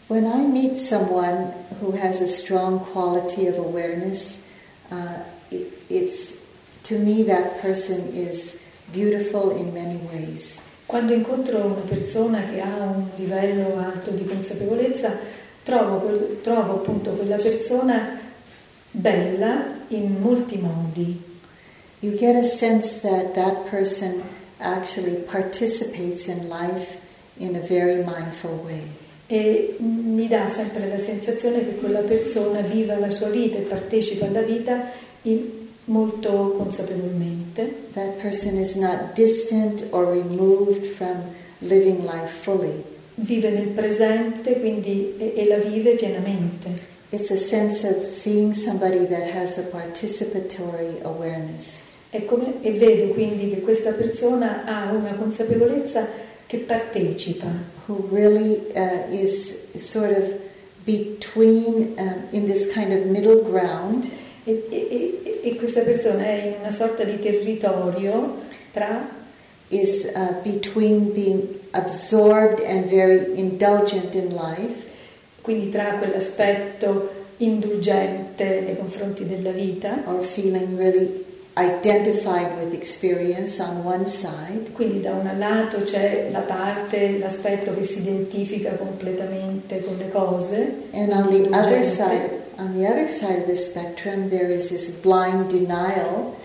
When I meet someone who has a strong quality of awareness, uh, it, it's to me that person is beautiful in many ways. Quando incontro una persona che ha un livello alto di consapevolezza, trovo, trovo appunto quella persona bella in molti modi. You get a sense that that person actually participates in life in a very mindful way. e mi dà sempre la sensazione che quella persona viva la sua vita e partecipa alla vita molto consapevolmente. That person is not distant or removed from living life fully. Vive nel presente quindi, e, e la vive pienamente. It's a sense of seeing somebody that has a participatory awareness. E, come, e vedo quindi che questa persona ha una consapevolezza che partecipa who really uh, is sort of between, um, in this kind of middle ground. E, e, e, questa persona è in una sorta di territorio tra is uh, between being absorbed and very indulgent in life quindi tra quell'aspetto indulgente nei confronti della vita. or feeling really identified with experience on one side, Quindi da un lato c'è la parte, l'aspetto che si identifica completamente con le cose, and on the other side, on the other side of the spectrum, there is this blind denial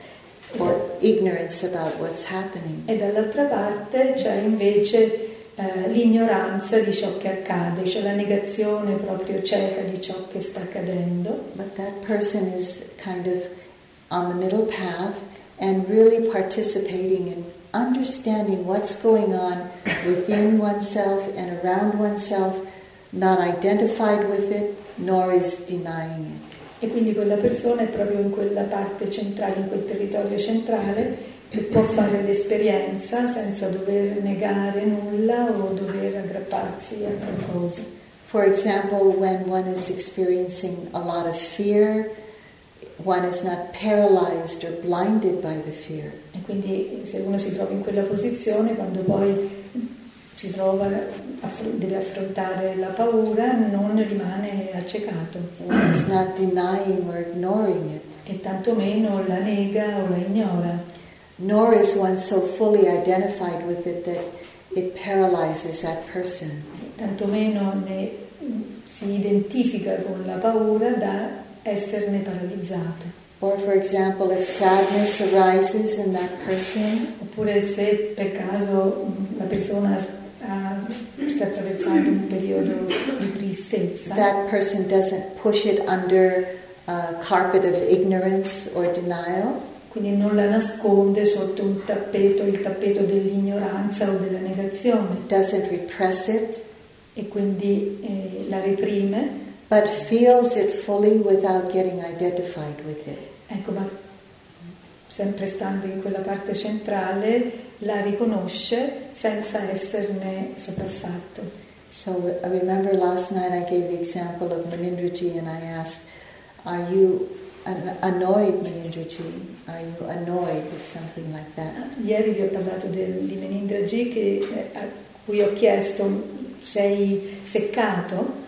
or ignorance about what's happening. e dall'altra parte c'è invece eh, l'ignoranza di ciò che accade, cioè la negazione proprio cieca di ciò che sta accadendo. But that person is kind of on the middle path and really participating in understanding what's going on within oneself and around oneself, not identified with it, nor is denying it. E quindi quella persona è proprio in quella parte centrale, in quel territorio centrale, che può fare l'esperienza senza dover negare nulla o dover aggrapparsi a qualcosa. For example, when one is experiencing a lot of fear, one is not paralyzed or blinded by the fear. E quindi se uno si trova in quella posizione, quando poi si trova, deve affrontare la paura, non rimane accecato One is not denying or ignoring it, e tantomeno la nega o la ignora. Nor is one so fully identified with it that it paralyzes that person. tantomeno ne, si identifica con la paura da esserne paralizzato. Or, for example, if sadness arises in that person, Oppure se per caso la persona ha- sta attraversando un periodo di tristezza, that person doesn't push it under a carpet of ignorance or denial, quindi non la nasconde sotto un tappeto, il tappeto dell'ignoranza o della negazione doesn't repress it, e quindi eh, la reprime, but feels it fully without getting identified with it. ecco, ma sempre stando in quella parte centrale la riconosce senza esserne sopraffatto. So I remember last night I gave the example of Manindraji and I asked, Are you annoyed, Manindraji? Are you annoyed with something like that? Ieri vi ho parlato del- di Menindraji che, eh, a cui ho chiesto sei seccato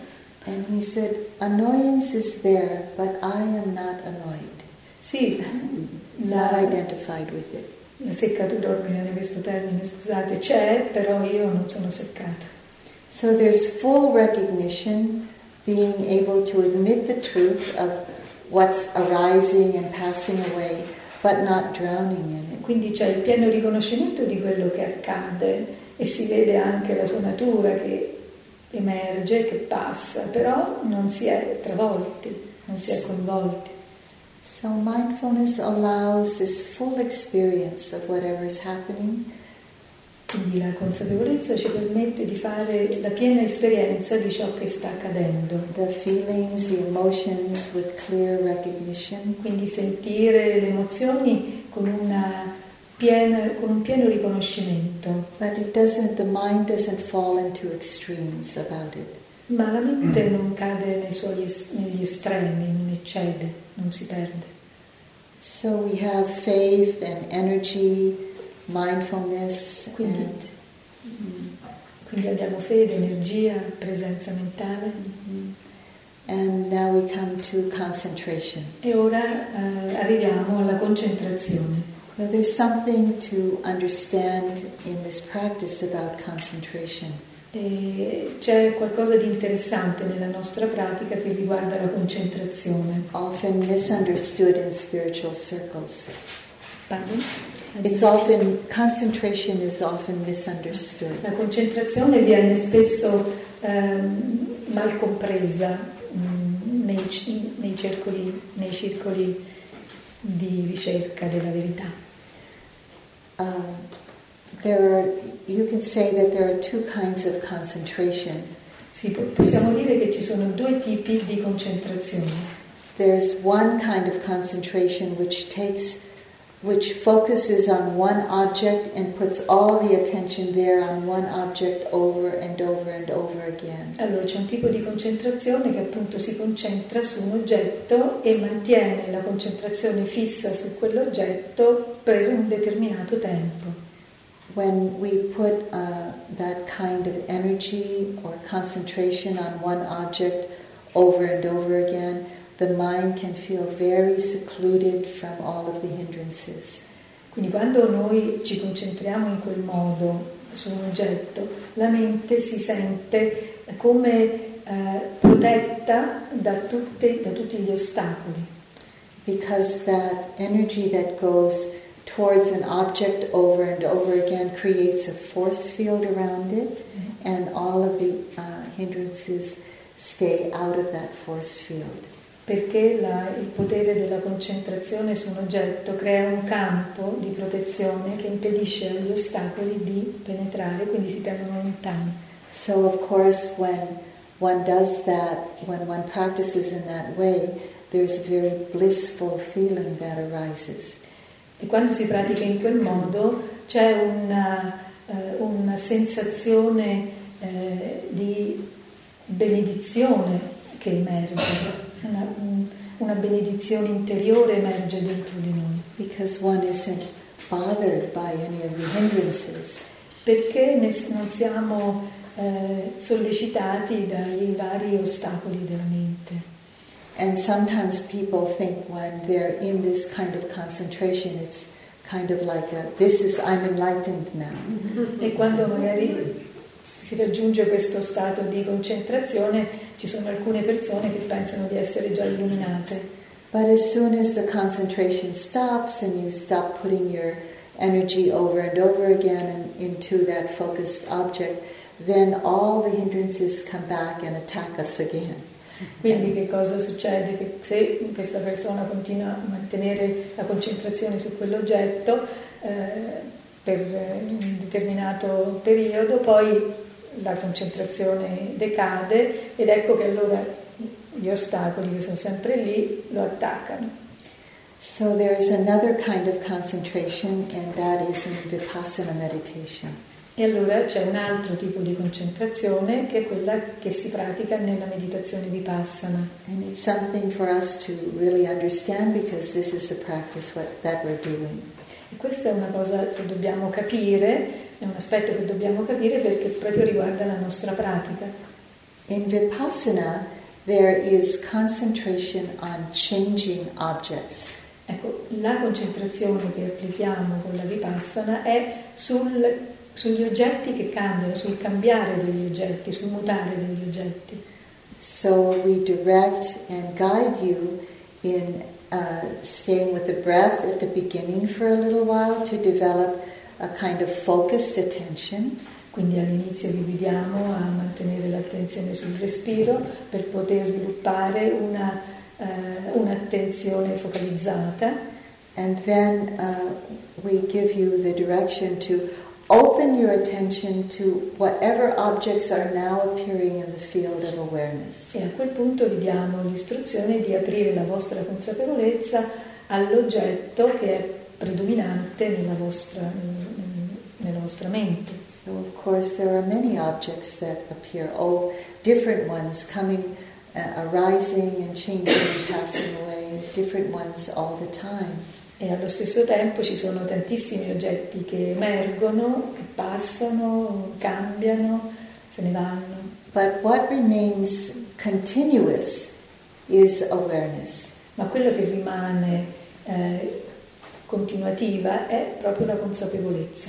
And he said, Annoyance is there, but I am not annoyed, sì not la, identified with it. la seccatura ordinaria questo termine scusate c'è però io non sono seccata So there's full recognition, being able to admit the truth of what's arising and passing away, but not drowning in it. quindi c'è il pieno riconoscimento di quello che accade e si vede anche la sua natura che emerge, che passa però non si è travolti non si è coinvolti So mindfulness allows this full experience of whatever is happening, Quindi la consapevolezza ci permette di fare la piena esperienza di ciò che sta accadendo, the feelings, the emotions with clear recognition, quindi sentire le emozioni con, una piena- con un pieno riconoscimento, but it doesn't, the mind doesn't fall into extremes about it. ma la mente non cade nei suoi es- negli estremi, non eccede, non si perde. So we have faith and energy, mindfulness, Quindi- and Quindi abbiamo fede, energia, presenza mentale and now we come to concentration. e ora eh, arriviamo alla concentrazione. Now, there's something to understand in this practice about concentration. E c'è qualcosa di interessante nella nostra pratica che riguarda la concentrazione. Often misunderstood in spiritual circles. Pardon? It's often concentration is often misunderstood. La concentrazione viene spesso ehm, mal compresa mm, nei, nei circoli, nei circoli di ricerca della verità. Um, there are, you can say that there are two kinds of concentration. Sì, possiamo dire che ci sono due tipi di concentrazione. There's one kind of concentration which takes, which focuses on one object and puts all the attention there on one object over and over and over again. Allora c'è un tipo di concentrazione che appunto si concentra su un oggetto e mantiene la concentrazione fissa su quell'oggetto per un determinato tempo. When we put uh, that kind of energy or concentration on one object over and over again, the mind can feel very secluded from all of the hindrances. Quindi quando noi ci concentriamo in quel modo su un oggetto, la mente si sente come eh, protetta da, tutte, da tutti gli ostacoli. Because that energy that goes towards an object over and over again creates a force field around it, mm-hmm. and all of the uh, hindrances stay out of that force field. Perché la, il potere della concentrazione su un oggetto crea un campo di protezione che impedisce agli ostacoli di penetrare, quindi si tengono lontani. So, of course, when one does that, when one practices in that way, there's a very blissful feeling that arises. E quando si pratica in quel modo c'è una, uh, una sensazione uh, di benedizione che emerge, una, una benedizione interiore emerge dentro di noi. Because one isn't bothered by any of the hindrances. Perché non siamo eh, sollecitati dai vari ostacoli della mente. And sometimes people think when they're in this kind of concentration, it's kind of like a, this is, I'm enlightened now. E quando magari si raggiunge questo stato di concentrazione, ci sono alcune persone che pensano di essere già illuminate. But as soon as the concentration stops and you stop putting your energy over and over again and into that focused object, then all the hindrances come back and attack us again. Quindi che cosa succede? Che se questa persona continua a mantenere la concentrazione su quell'oggetto eh, per un determinato periodo, poi la concentrazione decade ed ecco che allora gli ostacoli che sono sempre lì lo attaccano. So there is another kind of concentration and that is in vipassana meditation. E allora c'è un altro tipo di concentrazione che è quella che si pratica nella meditazione vipassana. And it's something for us to really understand because this is the practice what, that we're doing. Questa è una cosa che dobbiamo capire, è un aspetto che dobbiamo capire perché proprio riguarda la nostra pratica. In vipassana there is concentration on changing objects. Ecco, la concentrazione che applichiamo con la vipassana è sul sugli oggetti che cambiano, sul cambiare degli oggetti, sul mutare degli oggetti. So we direct and guide you in uh, staying with the breath at the beginning for a little while to develop a kind of focused attention. Quindi all'inizio vi guidiamo a mantenere l'attenzione sul respiro per poter sviluppare una, uh, un'attenzione focalizzata. And then uh, we give you the direction to open your attention to whatever objects are now appearing in the field of awareness. E a quel punto vi diamo l'istruzione di aprire la vostra consapevolezza all'oggetto che è predominante nella vostra, nella vostra mente. So of course there are many objects that appear, all different ones coming, uh, arising and changing and passing away, different ones all the time. E allo stesso tempo ci sono tantissimi oggetti che emergono, che passano, cambiano, se ne vanno. But what remains continuous is awareness. Ma quello che rimane eh, continuativa è proprio la consapevolezza.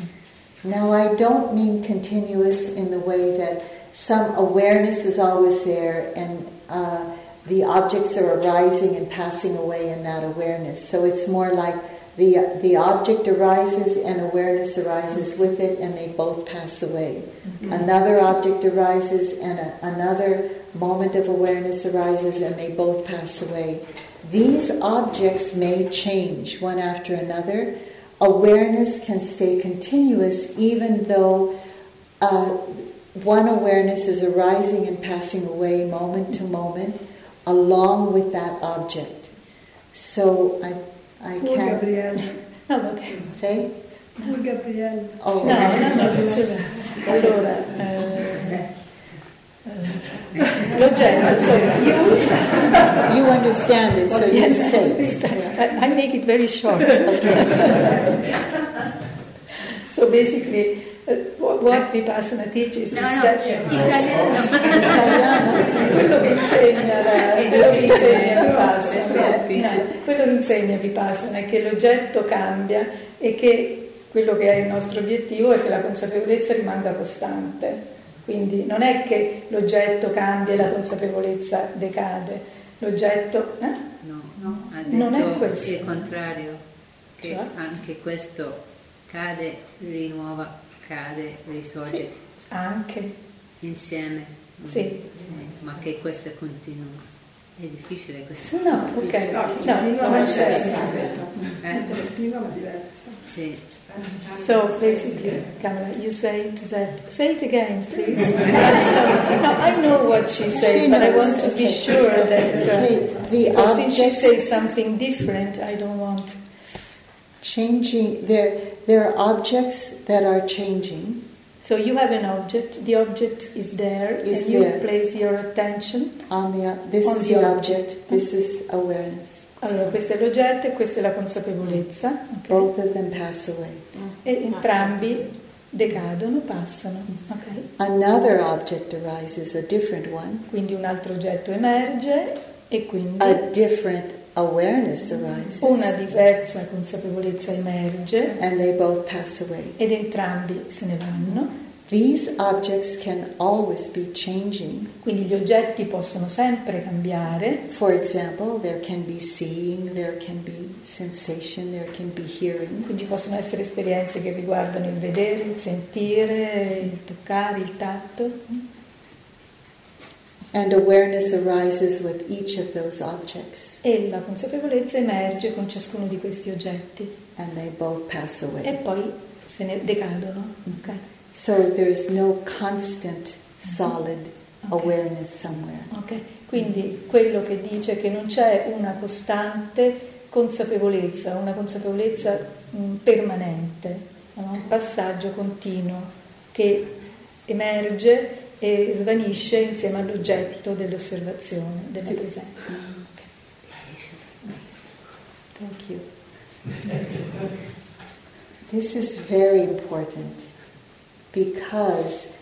Now I don't mean continuous in the way that some awareness is always there and uh, the objects are arising and passing away in that awareness. So it's more like the, the object arises and awareness arises with it, and they both pass away. Mm-hmm. Another object arises and a, another moment of awareness arises, and they both pass away. These objects may change one after another. Awareness can stay continuous even though uh, one awareness is arising and passing away moment to moment along with that object. So I, I Poor can't. Gabrielle. No, ok. Say? Poor Gabrielle. Oh, No, no, no. Allora, eh, eh, l'oggetto, insomma, you understand it, so you can yes, say. I, I make it very short. so basically, uh, what, what Vipassana teaches No, is no, that italiano. quello che insegna, la, quello che insegna Vipassana insegna Vipassana è che l'oggetto cambia e che quello che è il nostro obiettivo è che la consapevolezza rimanga costante. Quindi non è che l'oggetto cambia e la consapevolezza decade, l'oggetto... Eh? No, no, ha detto non è questo. il contrario, che cioè? anche questo cade, rinuova, cade, risorge. Sì, anche. Insieme. Sì. Ma che questo continua. È difficile questo. No, ok, no, no, no, diversa. Eh? ma diversa. Sì. So basically, Kamala, you say that. Say it again, please. no, I know what she says, she but I want to okay. be sure that uh, the since she says something different, I don't want changing. There, there are objects that are changing. So you have an object. The object is there, is and there. you place your attention on the. This on is the, object. object. This is awareness. Allora, questo è l'oggetto e questa è la consapevolezza. Okay. Both of them pass away. E entrambi decadono, passano. Okay. Another object arises, a different one. Quindi un altro oggetto emerge e quindi a different. Una diversa consapevolezza emerge. And they both pass away. Ed entrambi se ne vanno. These objects can always be changing. Quindi gli oggetti possono sempre cambiare. For example, there can be seeing, there can be sensation, there can be hearing. Quindi possono essere esperienze che riguardano il vedere, il sentire, il toccare, il tatto. And awareness arises with each of those objects. E la consapevolezza emerge con ciascuno di questi oggetti. And they both pass away. E poi se ne decadono. Okay. So there is no constant, solid okay. awareness somewhere. Ok, quindi quello che dice che non c'è una costante consapevolezza, una consapevolezza mh, mm, permanente, no? un passaggio continuo che emerge e svanisce insieme all'oggetto dell'osservazione, della presenza. Thank you. This is very important. because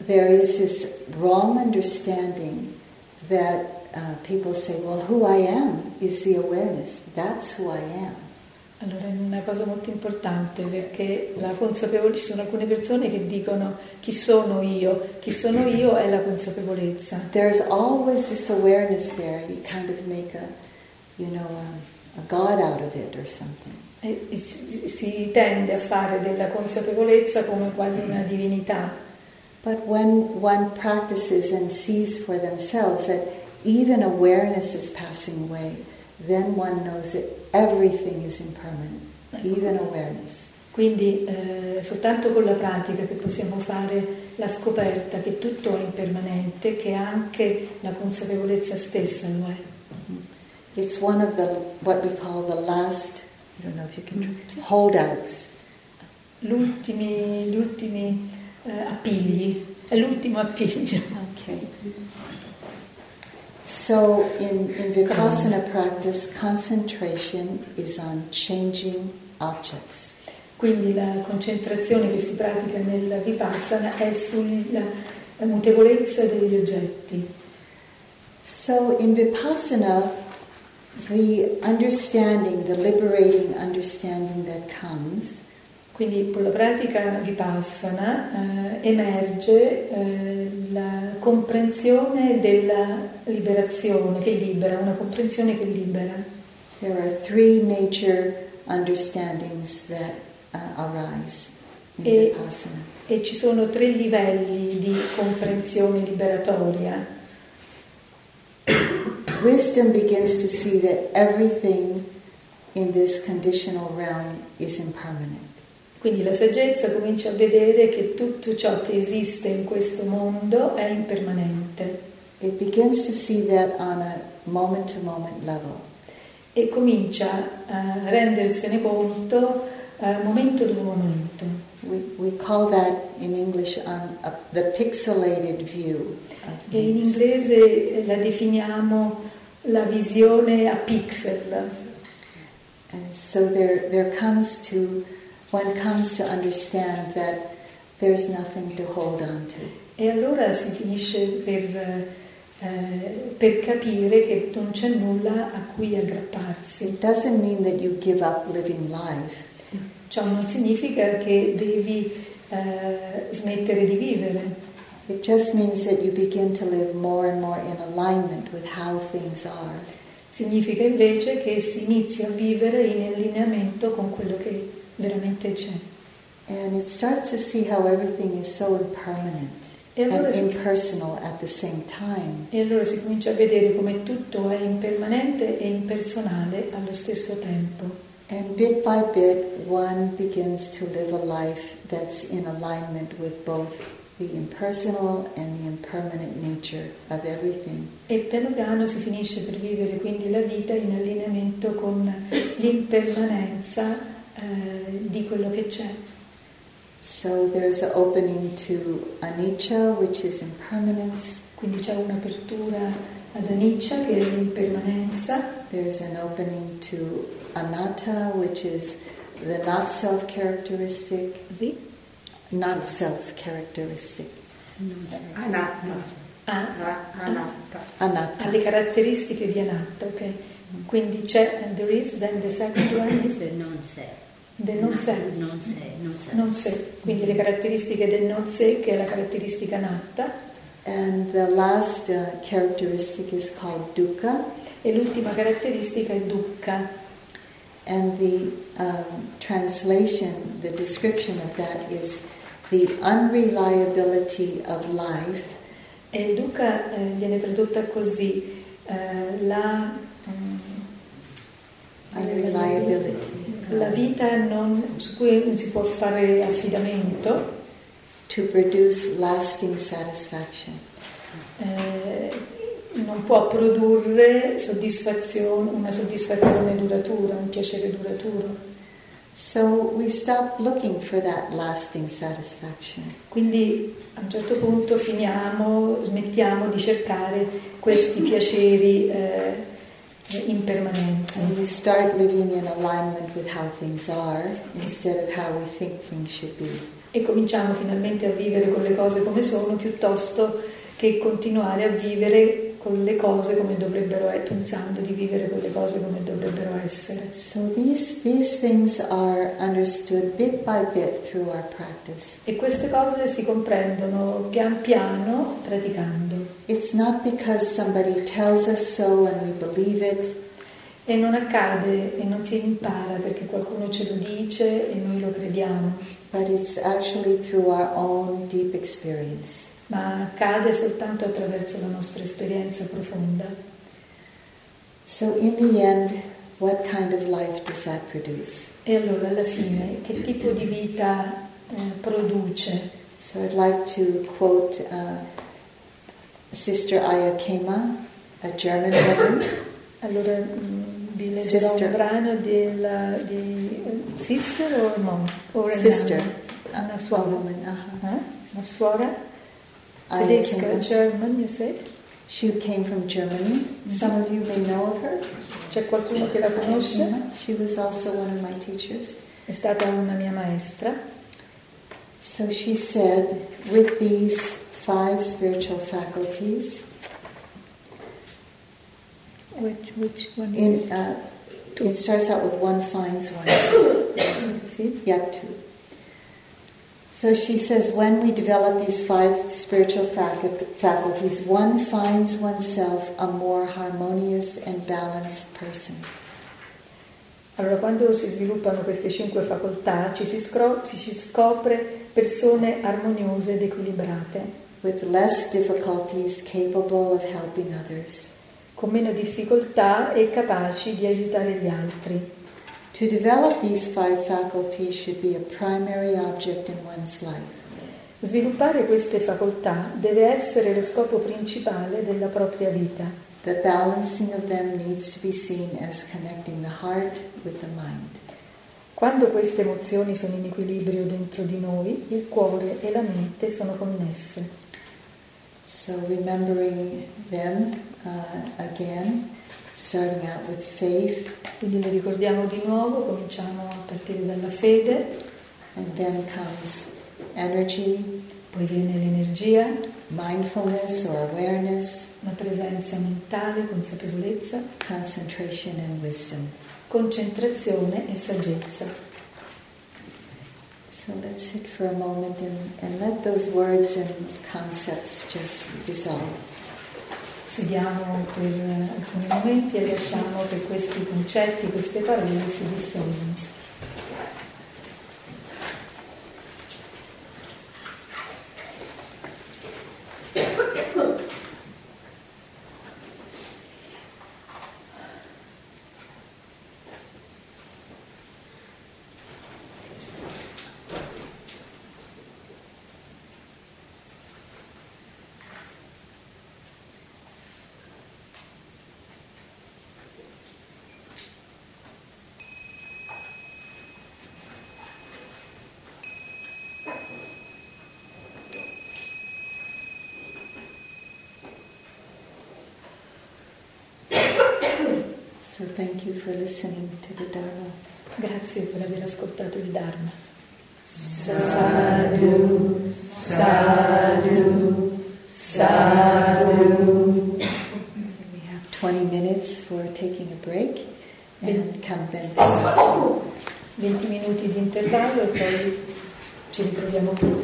there is this wrong understanding that uh, people say, well, who I am is the awareness. That's who I am. Allora è una cosa molto importante perché la consapevolezza, ci sono alcune persone che dicono chi sono io, chi sono io è la consapevolezza. There's always this awareness there, you kind of make a, you know, a, a God out of it or something. E si tende a fare della consapevolezza come quasi una divinità. But when one practices and sees for themselves that even awareness is passing away, then one knows that everything is impermanent, ecco. even awareness. Quindi eh, soltanto con la pratica che possiamo fare la scoperta che tutto è impermanente, che anche la consapevolezza stessa lo è. It's one of the what we call the last I don't know if you can holdouts. L'ultimi, gli ultimi uh, appigli, è l'ultimo appiglio. Okay. So in, in Vipassana practice, concentration is on changing objects. Quindi la concentrazione che si pratica nel Vipassana è sulla mutevolezza degli oggetti. So in Vipassana the understanding, the liberating understanding that comes. Quindi con la pratica vipassana eh, emerge eh, la comprensione della liberazione che libera, una comprensione che libera. There are three major understandings that uh, arise in e, vipassana. E ci sono tre livelli di comprensione liberatoria. wisdom begins to see that everything in this conditional realm is impermanent. Quindi la saggezza comincia a vedere che tutto ciò che esiste in questo mondo è impermanente. It begins to see that on a moment to moment level. E comincia a rendersene conto uh, momento dopo momento. We, we call that in English on a, the pixelated view. E in inglese la definiamo la visione a pixel. And so there, there comes to, one comes to understand that there's nothing to hold on to. E allora si finisce per eh, per capire che non c'è nulla a cui aggrapparsi. It doesn't mean that you give up living life. Ciò non significa che devi eh, smettere di vivere. It just means that you begin to live more and more in alignment with how things are. Significa invece che si inizia a vivere in allineamento con quello che veramente c'è. And it starts to see how everything is so impermanent E allora, and si, impersonal at the same time. e allora si comincia a vedere come tutto è impermanente e impersonale allo stesso tempo. And bit by bit, one begins to live a life that's in alignment with both the impersonal and the impermanent nature of everything. E piano piano si finisce per vivere quindi la vita in allineamento con l'impermanenza eh, di quello che c'è. So there's an opening to anicca, which is impermanence. Quindi c'è un'apertura ad anicca che è l'impermanenza, There's an opening to anatta, which is the not self characteristic, sì. not self characteristic. Anatta. Non c'è. Ah, Anatta. ha Anatta. le caratteristiche di anatta, ok? Quindi c'è and there is, then the second one is Se non c'è. The non sé. Non c'è, non c'è. Non sé, quindi le caratteristiche del non sé che è la caratteristica anatta And the last uh, characteristic is called dukkha. e l'ultima caratteristica è dukkha And the um, translation, the description of that is the unreliability of life e il dukkha eh, viene tradotta così eh, la, mm, unreliability la vita non- su cui non si può fare affidamento to produce lasting satisfaction. eh, non può produrre soddisfazione, una soddisfazione duratura, un piacere duraturo. So we stop looking for that lasting satisfaction. Quindi a un certo punto finiamo, smettiamo di cercare questi piaceri eh, impermanenti And we start living in alignment with how things are instead of how we think things should be. e cominciamo finalmente a vivere con le cose come sono piuttosto che continuare a vivere con le cose come dovrebbero essere, pensando di vivere con le cose come dovrebbero essere. So these, these things are understood bit by bit through our practice. E queste cose si comprendono pian piano praticando. It's not because somebody tells us so and we believe it. E non accade e non si impara perché qualcuno ce lo dice e noi lo crediamo, but it's actually through our own deep experience. ma accade soltanto attraverso la nostra esperienza profonda. So, in the end, what kind of life does that produce? E allora alla fine che tipo di vita eh, produce? So, I'd like to quote uh, Sister Ayakema, a German woman, Allora mm, vi leggerò Sister. un brano della, di eh, Sister o Mom? Or a sister, nun? a, Una a suora. woman. Uh-huh. Eh? Una suora? Tedesca, Kema. German, you said? She came from Germany. Some of you may know of her. C'è qualcuno che la conosce? She was also one of my teachers. È stata una mia maestra. So she said, with these five spiritual faculties, Which, which one is in, uh, it starts out with one finds one. it? Sì? Yatu. So she says, when we develop these five spiritual faculties, one finds oneself a more harmonious and balanced person. Allora, quando si sviluppano queste cinque facoltà, ci si, scro- ci si scopre persone armoniose ed equilibrate, with less difficulties, capable of helping others. con meno difficoltà e capaci di aiutare gli altri. To develop these five faculties should be a primary object in one's life. Sviluppare queste facoltà deve essere lo scopo principale della propria vita. The balancing of them needs to be seen as connecting the heart with the mind. Quando queste emozioni sono in equilibrio dentro di noi, il cuore e la mente sono connesse. So, remembering them uh, again, starting out with faith, Quindi le ricordiamo di nuovo, cominciamo a partire dalla fede, and then comes energy, Poi viene l'energia, mindfulness or awareness, una presenza mentale, consapevolezza, concentration and wisdom. concentrazione e saggezza. So let's sit for a moment and, and let those words and concepts just dissolve. Sediamo per eh, alcuni momenti e lasciamo che questi concetti, queste parole si dissolvano. For listening to the Dharma. Grazie per aver ascoltato il Dharma. Sadhu, sadhu, sadhu. We have 20 minutes for taking a break and come then. 20 minuti di intervallo e poi ci ritroviamo qui.